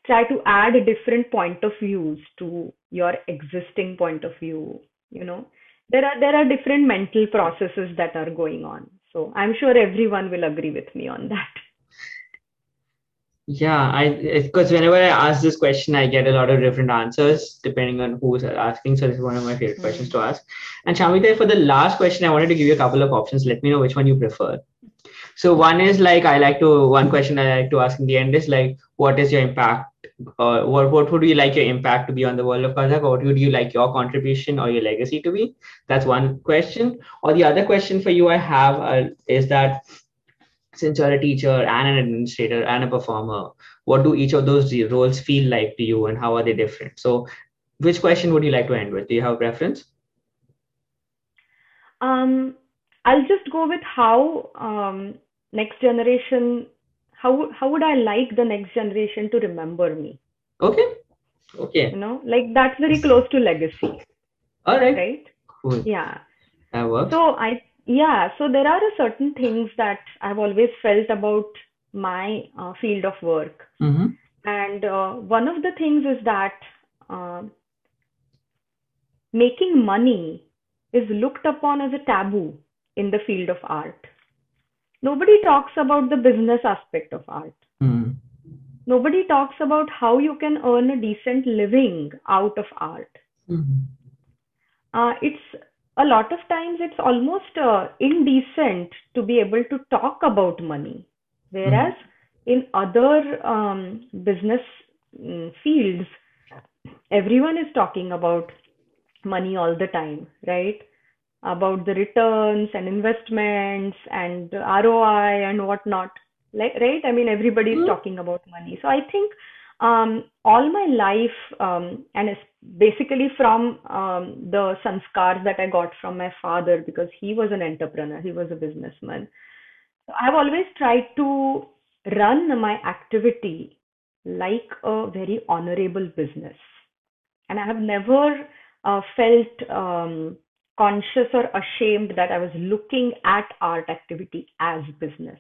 try to add different point of views to your existing point of view. You know, there are there are different mental processes that are going on. So I'm sure everyone will agree with me on that. [laughs] Yeah, I because whenever I ask this question, I get a lot of different answers depending on who's asking. So this is one of my favorite questions to ask. And Shamita, for the last question, I wanted to give you a couple of options. Let me know which one you prefer. So one is like I like to one question I like to ask in the end is like, what is your impact? Or what what would you like your impact to be on the world of Kathak? Or what would you like your contribution or your legacy to be? That's one question. Or the other question for you I have uh, is that since you're a teacher and an administrator and a performer, what do each of those roles feel like to you and how are they different? So, which question would you like to end with? Do you have a preference? Um, I'll just go with how um, next generation, how how would I like the next generation to remember me? Okay. Okay. You know, like that's very close to legacy, All right. right? Cool. Yeah. That works. So I yeah, so there are certain things that I've always felt about my uh, field of work. Mm-hmm. And uh, one of the things is that uh, making money is looked upon as a taboo in the field of art. Nobody talks about the business aspect of art. Mm-hmm. Nobody talks about how you can earn a decent living out of art. Mm-hmm. Uh, it's a lot of times it's almost uh, indecent to be able to talk about money. Whereas in other um, business mm, fields, everyone is talking about money all the time, right? About the returns and investments and ROI and whatnot, like, right? I mean, everybody is Mm. talking about money. So I think um, all my life, um, and it's basically from um, the sanskars that I got from my father, because he was an entrepreneur, he was a businessman. So I've always tried to run my activity like a very honorable business. And I have never uh, felt um, conscious or ashamed that I was looking at art activity as business.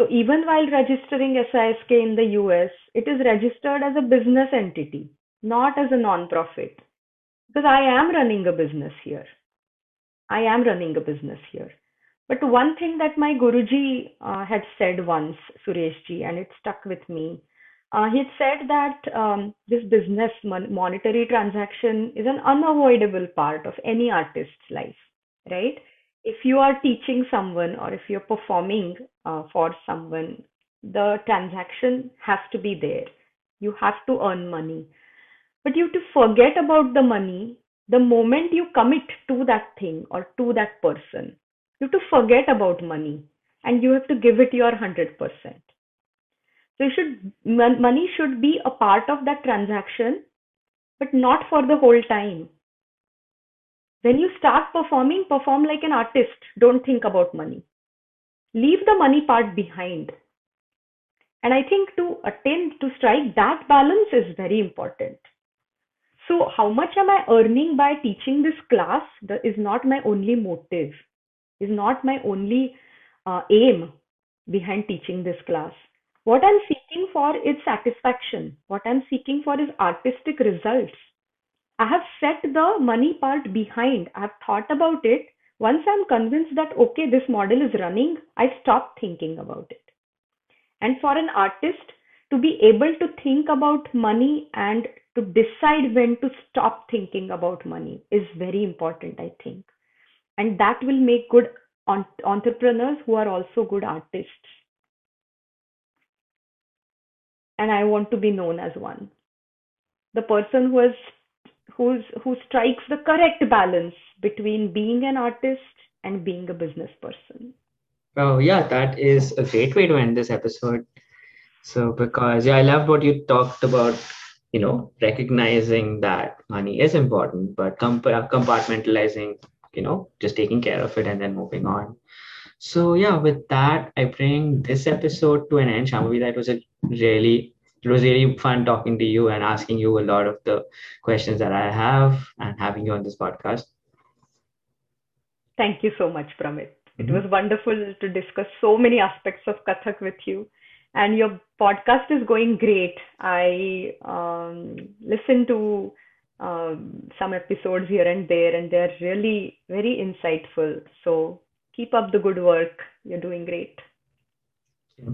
So even while registering SISK in the US, it is registered as a business entity, not as a non-profit. Because I am running a business here. I am running a business here. But one thing that my Guruji uh, had said once, Sureshji, and it stuck with me. Uh, he said that um, this business mon- monetary transaction is an unavoidable part of any artist's life, right? If you are teaching someone or if you're performing uh, for someone, the transaction has to be there. You have to earn money. But you have to forget about the money the moment you commit to that thing or to that person. You have to forget about money and you have to give it your 100%. So you should money should be a part of that transaction, but not for the whole time. When you start performing, perform like an artist. Don't think about money. Leave the money part behind. And I think to attain to strike that balance is very important. So how much am I earning by teaching this class? That is not my only motive, is not my only uh, aim behind teaching this class. What I'm seeking for is satisfaction. What I'm seeking for is artistic results. I have set the money part behind. I have thought about it. Once I'm convinced that, okay, this model is running, I stop thinking about it. And for an artist to be able to think about money and to decide when to stop thinking about money is very important, I think. And that will make good entrepreneurs who are also good artists. And I want to be known as one. The person who has who's who strikes the correct balance between being an artist and being a business person. Oh, yeah, that is a great way to end this episode. So, because, yeah, I loved what you talked about, you know, recognizing that money is important, but comp- uh, compartmentalizing, you know, just taking care of it and then moving on. So, yeah, with that, I bring this episode to an end. Shambhavi, that was a really, it was really fun talking to you and asking you a lot of the questions that I have and having you on this podcast. Thank you so much, Pramit. It Mhm. was wonderful to discuss so many aspects of Kathak with you. And your podcast is going great. I um, listen to um, some episodes here and there, and they're really very insightful. So keep up the good work. You're doing great. Yeah.